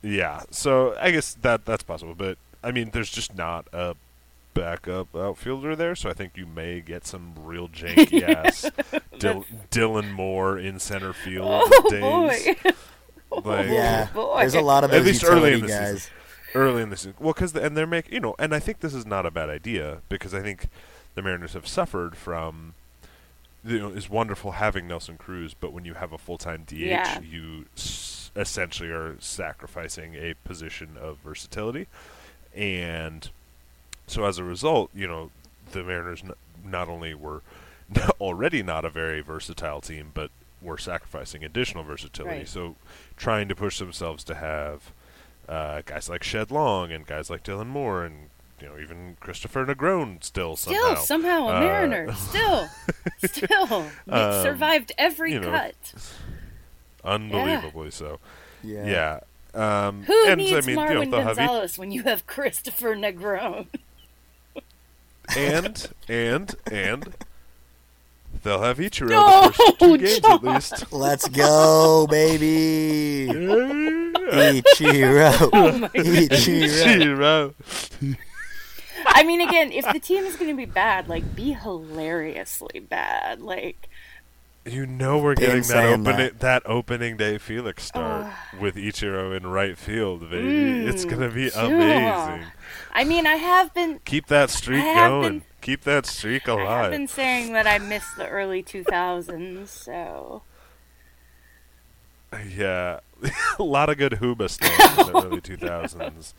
yeah, so I guess that that's possible, but I mean, there's just not a backup outfielder there, so I think you may get some real janky (laughs) ass Dil- Dylan Moore in center field Oh days. Boy! Like, Yeah, (laughs) boy. there's a lot of at least early in the utility season. Early in the season, well, because and they're making you know, and I think this is not a bad idea because I think the Mariners have suffered from. You know, it's wonderful having Nelson Cruz, but when you have a full-time DH, Yeah. you s- essentially are sacrificing a position of versatility, and so as a result, you know, the Mariners n- not only were (laughs) already not a very versatile team, but were sacrificing additional versatility. Right. So trying to push themselves to have uh, guys like Shed Long and guys like Dylan Moore and you know even Kristopher Negron still somehow Still, somehow, a uh, Mariner. (laughs) Still, still, (laughs) Um, survived every you know, cut. unbelievably so. Yeah. Yeah. Um, Who and needs I mean, Marwin you know, they'll Gonzalez when you have Kristopher Negron? and and and they'll have Ichiro No, the first two games John! at least. (laughs) Let's go, baby. Ichiro. (laughs) Oh my Ichiro. Ichiro. I mean, again, if the team is going to be bad, like be hilariously bad. Like, You know we're getting that saying opening that. that. opening day Felix start with Ichiro in right field, baby. it's gonna be Mm, amazing. I mean, I have been, Keep that streak I have going. been- Keep that streak alive. I have been saying that I miss the early 2000s. So, Yeah, (laughs) a lot of good Huba stuff in the early (laughs) 2000s.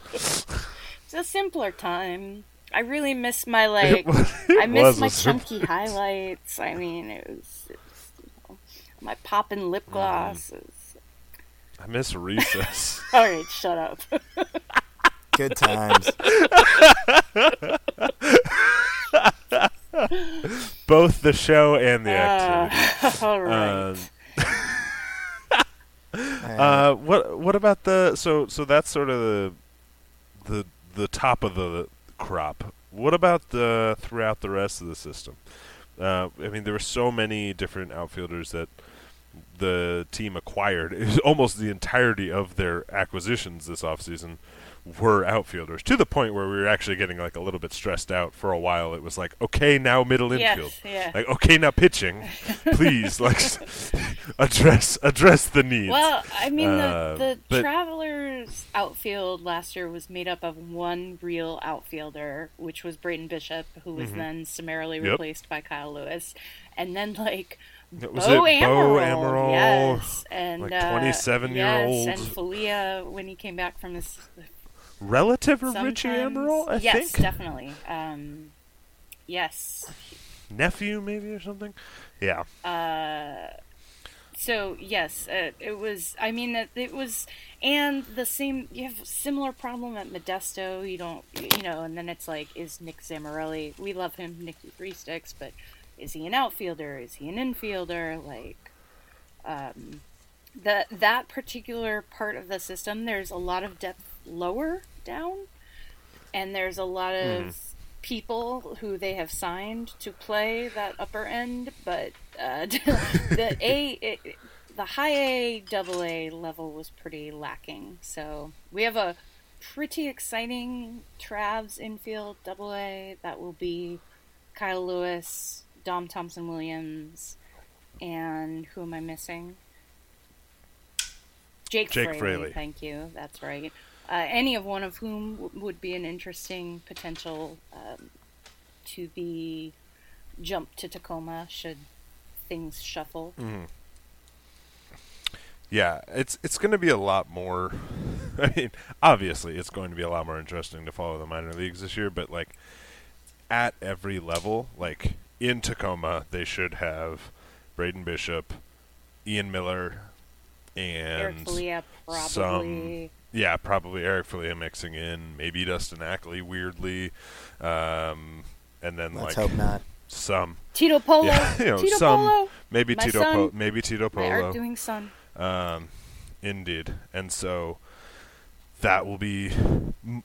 it's a simpler time. I really miss my (laughs) like. was- I miss my chunky highlights. I mean, it was, it was you know, my poppin' lip Mm-hmm. glosses. I miss recess. (laughs) All right, shut up. Good times. (laughs) Both the show and the Uh, activity. (laughs) all right. Um, uh, what what about the so so that's sort of the the the top of the crop. What about the throughout the rest of the system? Uh, I mean, there were so many different outfielders that the team acquired. (laughs) It was almost the entirety of their acquisitions this offseason were outfielders to the point where we were actually getting like a little bit stressed out for a while. It was like, okay, now middle Yes, infield. yeah. Like, okay, now pitching. Please, like, (laughs) address address the needs. Well, I mean, Uh, the, the Travelers outfield last year was made up of one real outfielder, which was Braden Bishop, who was Mhm. then summarily Yep. replaced by Kyle Lewis, and then like Was Bo it Bo Amaral, Amaral? yes, and Like uh, 27-year-old? and Filia when he came back from his Relative of Richie Amaral, I yes, think. definitely. Um, yes, Nephew, maybe or something. Yeah. Uh, so yes, uh, it was. I mean, it, it was, and the same. You have a similar problem at Modesto. You don't, you know, and then it's like, is Nick Zammarelli? We love him, Nicky Three Sticks, but is he an outfielder? Is he an infielder? Like, um, the that particular part of the system, there's a lot of depth lower down, and there's a lot of Mhm. people who they have signed to play that upper end, but uh, (laughs) the A, it, the high A, double A level was pretty lacking. So we have a pretty exciting Travs infield double A that will be Kyle Lewis, Dom Thompson Williams, and who am I missing? Jake, Jake Fraley, Fraley. Thank you. That's right. Uh, any of one of whom w- would be an interesting potential um, to be jumped to Tacoma should things shuffle. Mhm. Yeah, it's it's going to be a lot more. (laughs) I mean, obviously, it's going to be a lot more interesting to follow the minor leagues this year. But like, at every level, like in Tacoma, they should have Braden Bishop, Ian Miller, Eric and some. Probably. Yeah, probably Eric Filia mixing in, maybe Dustin Ackley weirdly, um, and then Let's like hope not. some Tito Polo. Yeah, (laughs) you know, Tito some Polo. maybe My Tito son. Po- maybe Tito My Polo. art doing son. Um, indeed, and so that will be,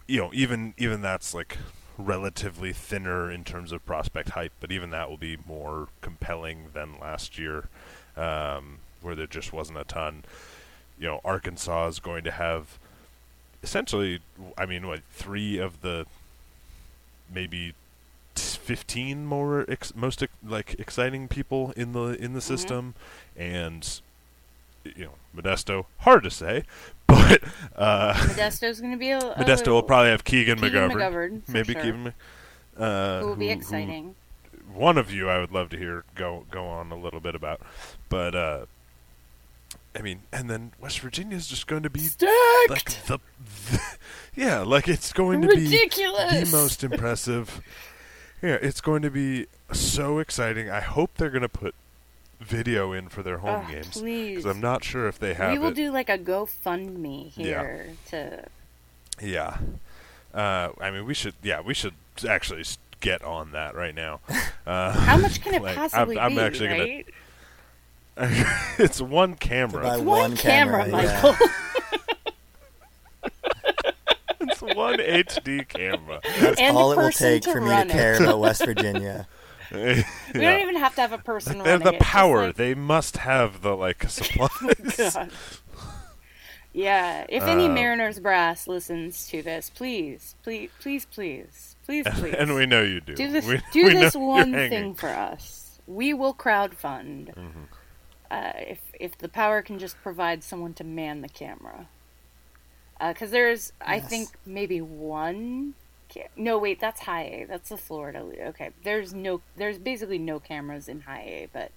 you know, even even that's like relatively thinner in terms of prospect hype, but even that will be more compelling than last year, um, where there just wasn't a ton. You know, Arkansas is going to have essentially, I mean, what three of the maybe t- 15 more ex- most ex- like exciting people in the in the system and you know, Modesto, hard to say, (laughs) but uh, Modesto's going to be a, a Modesto will probably have Keegan, Keegan McGovern, McGovern, maybe sure. Keegan. Uh, Who will be who- who- exciting. one of you, I would love to hear go go on a little bit about, but uh, I mean, and then West Virginia is just going to be like the, yeah, like it's going to be Ridiculous. the most (laughs) impressive. Yeah, it's going to be so exciting. I hope they're going to put video in for their home Oh, games please. I'm not sure if they have we will it. do like a GoFundMe Yeah. here to. Yeah. Uh, I mean, we should. Yeah, we should actually get on that right now. (laughs) Uh, How much can it (laughs) like, possibly I'm, I'm be, actually right? gonna. (laughs) it's one camera. buy One, one camera, camera, yeah. Michael. (laughs) it's one HD camera. That's And all it will take for me to run it. care about (laughs) West Virginia. We don't even have to have a person They have the it, power. like- They must have the like supplies. God. Yeah, if any Um, Mariners brass listens to this, please, please, please, please, please, please, and we know you do. do this. We- do we this one thing for us. We will crowdfund. Mm-hmm. Uh, if if the power can just provide someone to man the camera, because there's I think maybe one. Ca- no, wait, that's high A. That's the Florida. League. Okay, there's no, there's basically no cameras in high A, but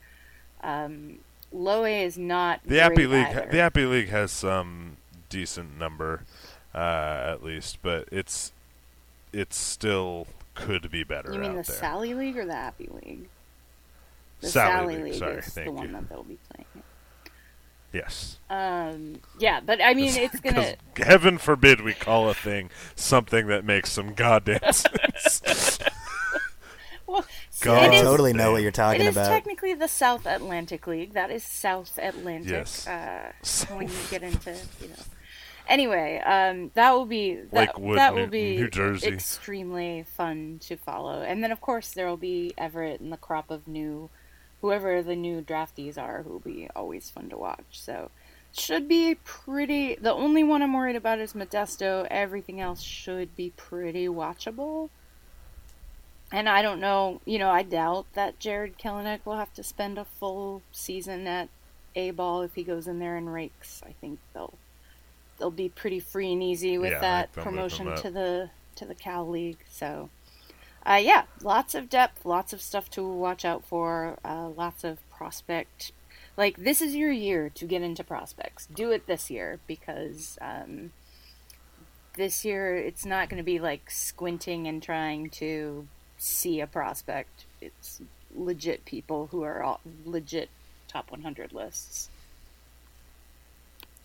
um, low A is not. The Appy League. either. The Appy League has some decent number, uh, at least, but it's it's still could be better. You mean out the there. Sally League or the Appy League? The Sally Sally, League, sorry, is thank the one that they'll be playing. Yes. Um, yeah, but I mean, (laughs) it's gonna. 'Cause Heaven forbid we call a thing something that makes some goddamn (laughs) sense. (laughs) Well, God it is, totally know what you're talking is about. It is technically the South Atlantic League. That is South Atlantic. Yes. Uh, South when you get into, you know. Anyway, um, that will be that, Lakewood, that New- will be New Jersey. extremely fun to follow. And then, of course, there will be Everett and the crop of new, whoever the new draftees are, who will be always fun to watch. So, should be pretty. The only one I'm worried about is Modesto. Everything else should be pretty watchable. And I don't know, you know, I doubt that Jarred Kelenic will have to spend a full season at A ball if he goes in there and rakes. I think they'll they'll be pretty free and easy with Yeah, that think they'll move promotion to the to the Cal League. So, uh, yeah, lots of depth, lots of stuff to watch out for, uh, lots of prospect. Like this is your year to get into prospects. Do it this year because um, this year it's not going to be like squinting and trying to see a prospect. It's legit people who are all legit top 100 lists.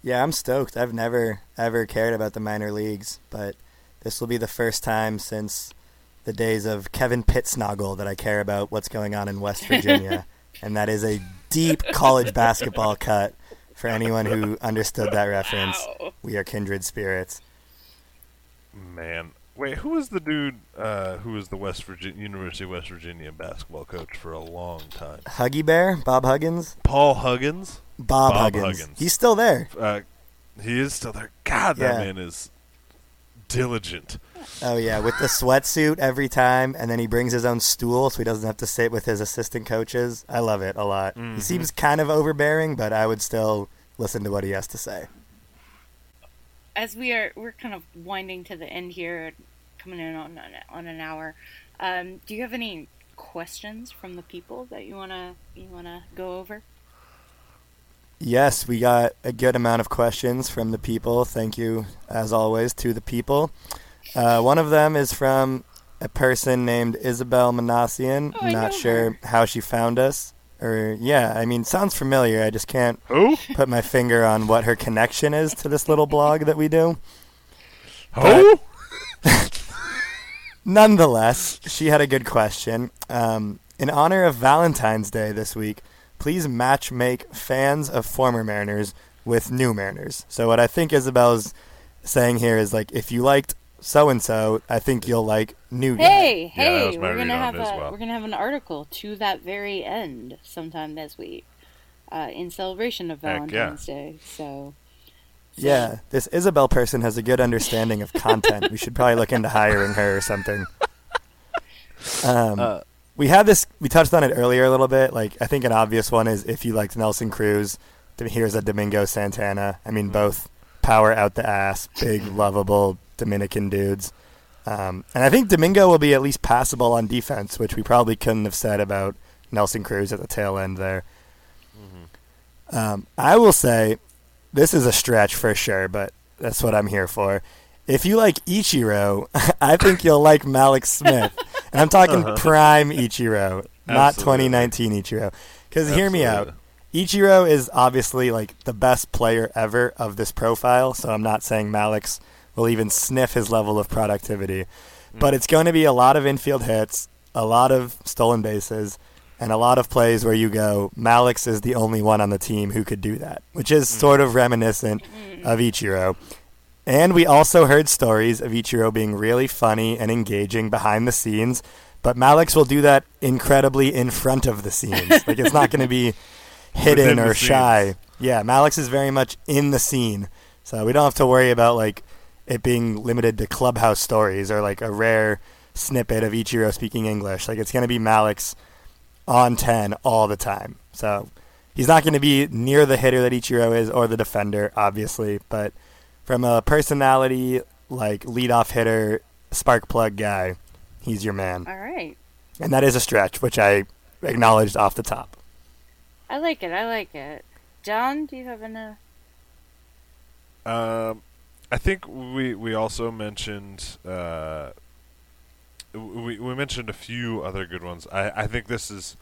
Yeah, I'm stoked. I've never ever cared about the minor leagues, but this will be the first time since the days of Kevin Pittsnogle that I care about what's going on in West Virginia, (laughs) and that is a deep college basketball cut for anyone who understood that reference. Wow. We are kindred spirits. Man, wait, who was the dude uh, who was the West Virginia University of West Virginia basketball coach for a long time? Huggy Bear, Bob Huggins, Paul Huggins. Bob, Bob Huggins. Huggins. He's still there. Uh, he is still there. God, that man is diligent. Oh yeah, with the sweatsuit every time, and then he brings his own stool so he doesn't have to sit with his assistant coaches. I love it a lot. Mhm. He seems kind of overbearing, but I would still listen to what he has to say. As we are, we're kind of winding to the end here, coming in on an, on an hour. Um, do you have any questions from the people that you wanna you wanna go over? Yes, we got a good amount of questions from the people. Thank you, as always, to the people. Uh, one of them is from a person named Isabel Manassian. Oh, I Not know sure how she found us. Or, yeah, I mean, sounds familiar. I just can't Who? put my finger on what her connection is to this little blog that we do. Who? (laughs) Nonetheless, she had a good question. Um, in honor of Valentine's Day this week, please match make fans of former Mariners with new Mariners. So what I think Isabel's saying here is like, if you liked so and so, I think you'll like new. guy. Hey, Yeah, that hey, was my we're gonna read on have as a well. we're gonna have an article to that very end sometime this week, uh, in celebration of Heck yeah. Valentine's Day. So Yeah, this Isabel person has a good understanding of content. we should probably look into hiring her or something. Um, Uh, we had this. We touched on it earlier a little bit. Like I think an obvious one is if you liked Nelson Cruz, here's a Domingo Santana. I mean, both power out the ass, big, lovable Dominican dudes. Um, and I think Domingo will be at least passable on defense, which we probably couldn't have said about Nelson Cruz at the tail end there. Um, I will say this is a stretch for sure, but that's what I'm here for. If you like Ichiro, (laughs) I think you'll like Mallex Smith. (laughs) And I'm talking Uh-huh. prime Ichiro, not Absolutely. 2019 Ichiro. Because hear me out. Ichiro is obviously like the best player ever of this profile, so I'm not saying Mallex's will even sniff his level of productivity. Mm. But it's going to be a lot of infield hits, a lot of stolen bases, and a lot of plays where you go, Mallex's is the only one on the team who could do that, which is mm. sort of reminiscent mm-hmm. of Ichiro. And we also heard stories of Ichiro being really funny and engaging behind the scenes, but Mallex will do that incredibly in front of the scenes. (laughs) like it's not going to be hidden or shy. scenes. Yeah, Mallex is very much in the scene. So we don't have to worry about like it being limited to clubhouse stories or like a rare snippet of Ichiro speaking English. Like it's going to be Mallex on 10 all the time. So he's not going to be near the hitter that Ichiro is or the defender, obviously, but from a personality, like leadoff hitter, spark plug guy, he's your man. All right. And that is a stretch, which I acknowledged off the top. I like it. I like it. John, do you have an? Uh... Um, I think we we also mentioned uh, we we mentioned a few other good ones. I I think this is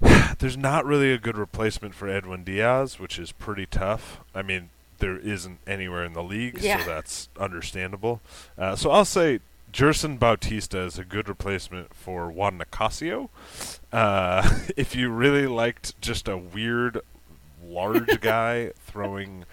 (sighs) there's not really a good replacement for Edwin Diaz, which is pretty tough. I mean, there isn't anywhere in the league, Yeah. so that's understandable. Uh, so I'll say Gerson Bautista is a good replacement for Juan Nicasio. Uh, (laughs) if you really liked just a weird, large (laughs) guy throwing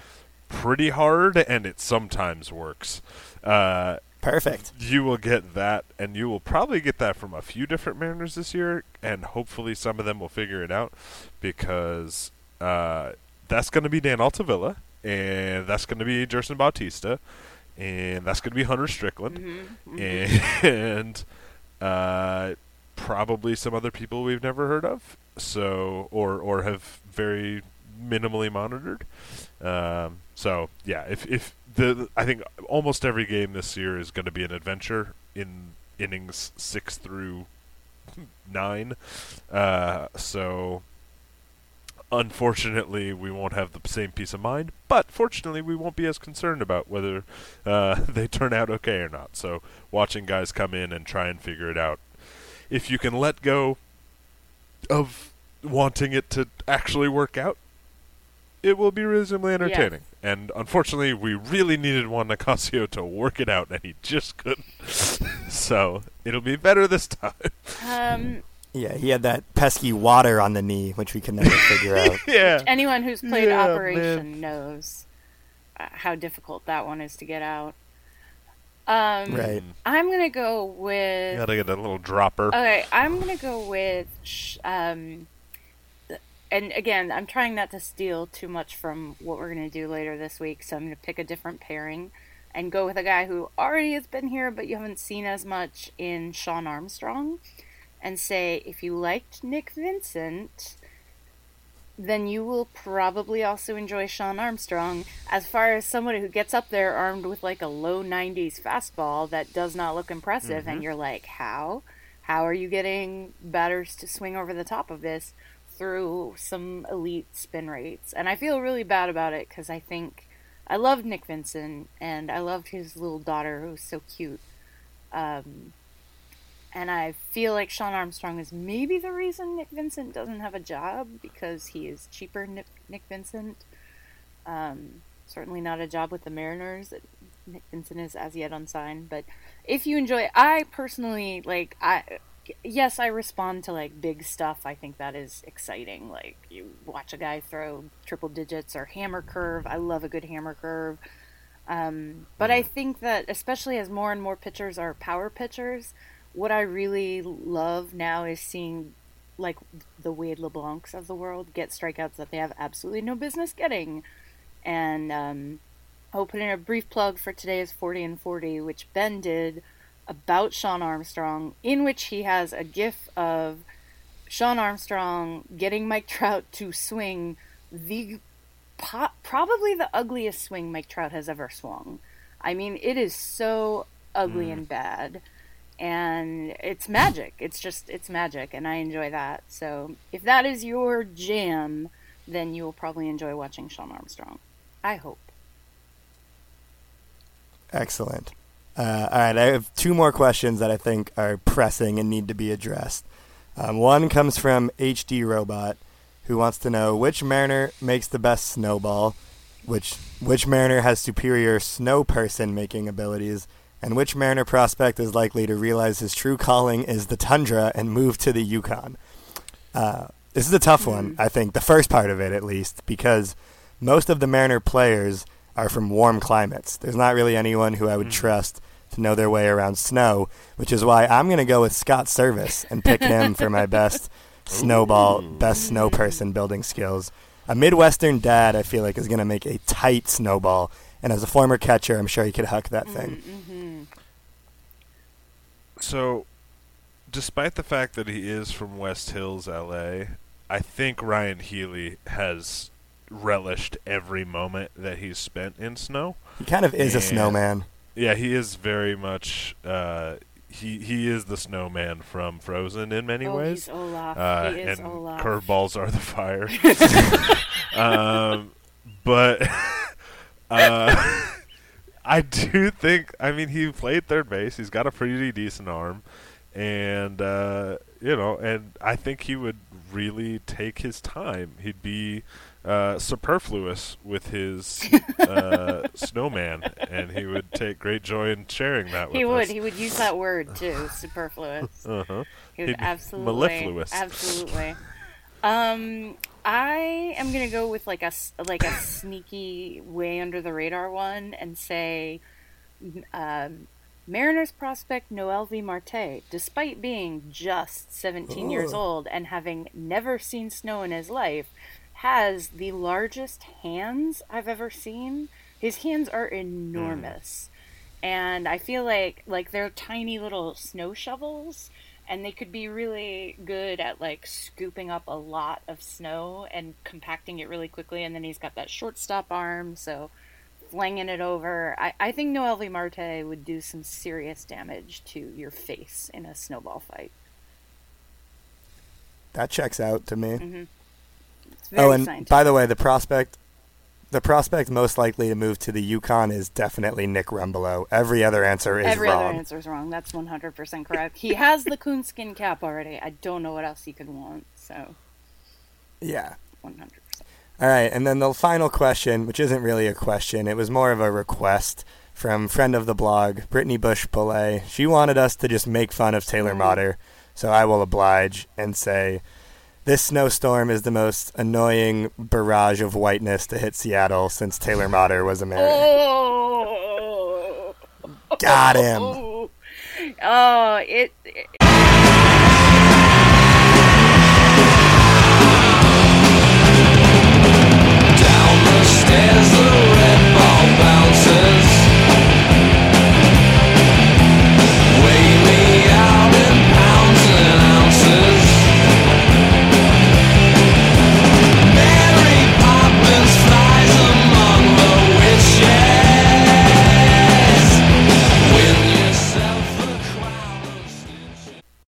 pretty hard, and it sometimes works. Uh, Perfect. You will get that, and you will probably get that from a few different Mariners this year, and hopefully some of them will figure it out because uh, that's going to be Dan Altavilla, and that's going to be Gerson Bautista, and that's going to be Hunter Strickland, (laughs) and uh, probably some other people we've never heard of, so or or have very minimally monitored. Um, so yeah, if if the, I think almost every game this year is going to be an adventure in innings six through nine. Uh, so unfortunately, we won't have the same peace of mind, but fortunately, we won't be as concerned about whether uh, (laughs) they turn out okay or not. So watching guys come in and try and figure it out. If you can let go of wanting it to actually work out, it will be reasonably entertaining. And unfortunately, we really needed Juan Nicasio to work it out, and he just couldn't. (laughs) so it'll be better this time. Um, Yeah, he had that pesky water on the knee, which we could never figure (laughs) out. yeah. anyone who's played Yeah, Operation knows uh, how difficult that one is to get out. Um, Right. I'm gonna go with. You gotta get a little dropper. Okay, I'm gonna go with. Sh- um, th- and again, I'm trying not to steal too much from what we're gonna do later this week, so I'm gonna pick a different pairing, and go with a guy who already has been here, but you haven't seen as much in Shawn Armstrong, and say if you liked Nick Vincent, then you will probably also enjoy Shawn Armstrong. As far as somebody who gets up there armed with like a low 90s fastball that does not look impressive, and mm-hmm. you're like, how? How are you getting batters to swing over the top of this through some elite spin rates? And I feel really bad about it because I think I loved Nick Vincent and I loved his little daughter who was so cute. Um, and I feel like Shawn Armstrong is maybe the reason Nick Vincent doesn't have a job because he is cheaper Nick, Nick Vincent. Um, certainly not a job with the Mariners. Nick Vincent is as yet unsigned, but if you enjoy, I personally like I. Yes, I respond to like big stuff. I think that is exciting. Like you watch a guy throw triple digits or hammer curve. I love a good hammer curve. Um, but I think that especially as more and more pitchers are power pitchers, what I really love now is seeing like the Wade LeBlancs of the world get strikeouts that they have absolutely no business getting. And um, I'll put in a brief plug for today's 40 and 40, which Ben did about Shawn Armstrong, in which he has a gif of Shawn Armstrong getting Mike Trout to swing the probably the ugliest swing Mike Trout has ever swung. I mean, it is so ugly Mm. and bad, and it's magic. It's just it's magic, and I enjoy that. So if that is your jam, then you will probably enjoy watching Shawn Armstrong. I hope. Excellent. Uh, all right, I have two more questions that I think are pressing and need to be addressed. Um, one comes from HD Robot, who wants to know which Mariner makes the best snowball, which which Mariner has superior snow person making abilities, and which Mariner prospect is likely to realize his true calling is the tundra and move to the Yukon. Uh, this is a tough one, I think, the first part of it at least, because most of the Mariner players are from warm climates. There's not really anyone who I would trust to know their way around snow, which is why I'm going to go with Scott Servais and pick him for my best (laughs) snowball, best snow person building skills. A Midwestern dad, I feel like, is going to make a tight snowball. And as a former catcher, I'm sure he could huck that thing. Mm-hmm. So, despite the fact that he is from West Hills, LA, I think Ryon Healy has relished every moment that he's spent in snow. He kind of is a snowman. Yeah, he is very much. Uh, he he is the snowman from Frozen in many Oh, ways. he's Olaf. Uh, He is and Olaf. curveballs are the fire. (laughs) um, but (laughs) uh, (laughs) I do think. I mean, he played third base. He's got a pretty decent arm, and uh, you know, and I think he would really take his time. He'd be uh, superfluous with his (laughs) uh, snowman, and he would take great joy in sharing that with He would. us. He would use that word too, superfluous. (laughs) Uh-huh. He would He'd absolutely, mellifluous. absolutely. Um, I am gonna go with like a like a sneaky, way under the radar one, and say, um, Mariners prospect Noelvi Marte, despite being just 17 years old and having never seen snow in his life, has the largest hands I've ever seen. His hands are enormous. And I feel like like they're tiny little snow shovels and they could be really good at like scooping up a lot of snow and compacting it really quickly and then he's got that shortstop arm so flinging it over. I, I think Noelvi Marte would do some serious damage to your face in a snowball fight. That checks out to me. hmm It's very Oh, and scientific. by the way, the prospect, the prospect most likely to move to the Yukon is definitely Nick Rumbelow. Every other answer is Every wrong. other answer is wrong. That's 100% correct. He has the coonskin cap already. I don't know what else he could want. So, Yeah. 100. All right, and then the final question, which isn't really a question, it was more of a request from friend of the blog, Brittany Bush Pillay. She wanted us to just make fun of Taylor Motter, so I will oblige and say this snowstorm is the most annoying barrage of whiteness to hit Seattle since Taylor Motter was a Mariner. Oh! Got him. (laughs) Oh, it, it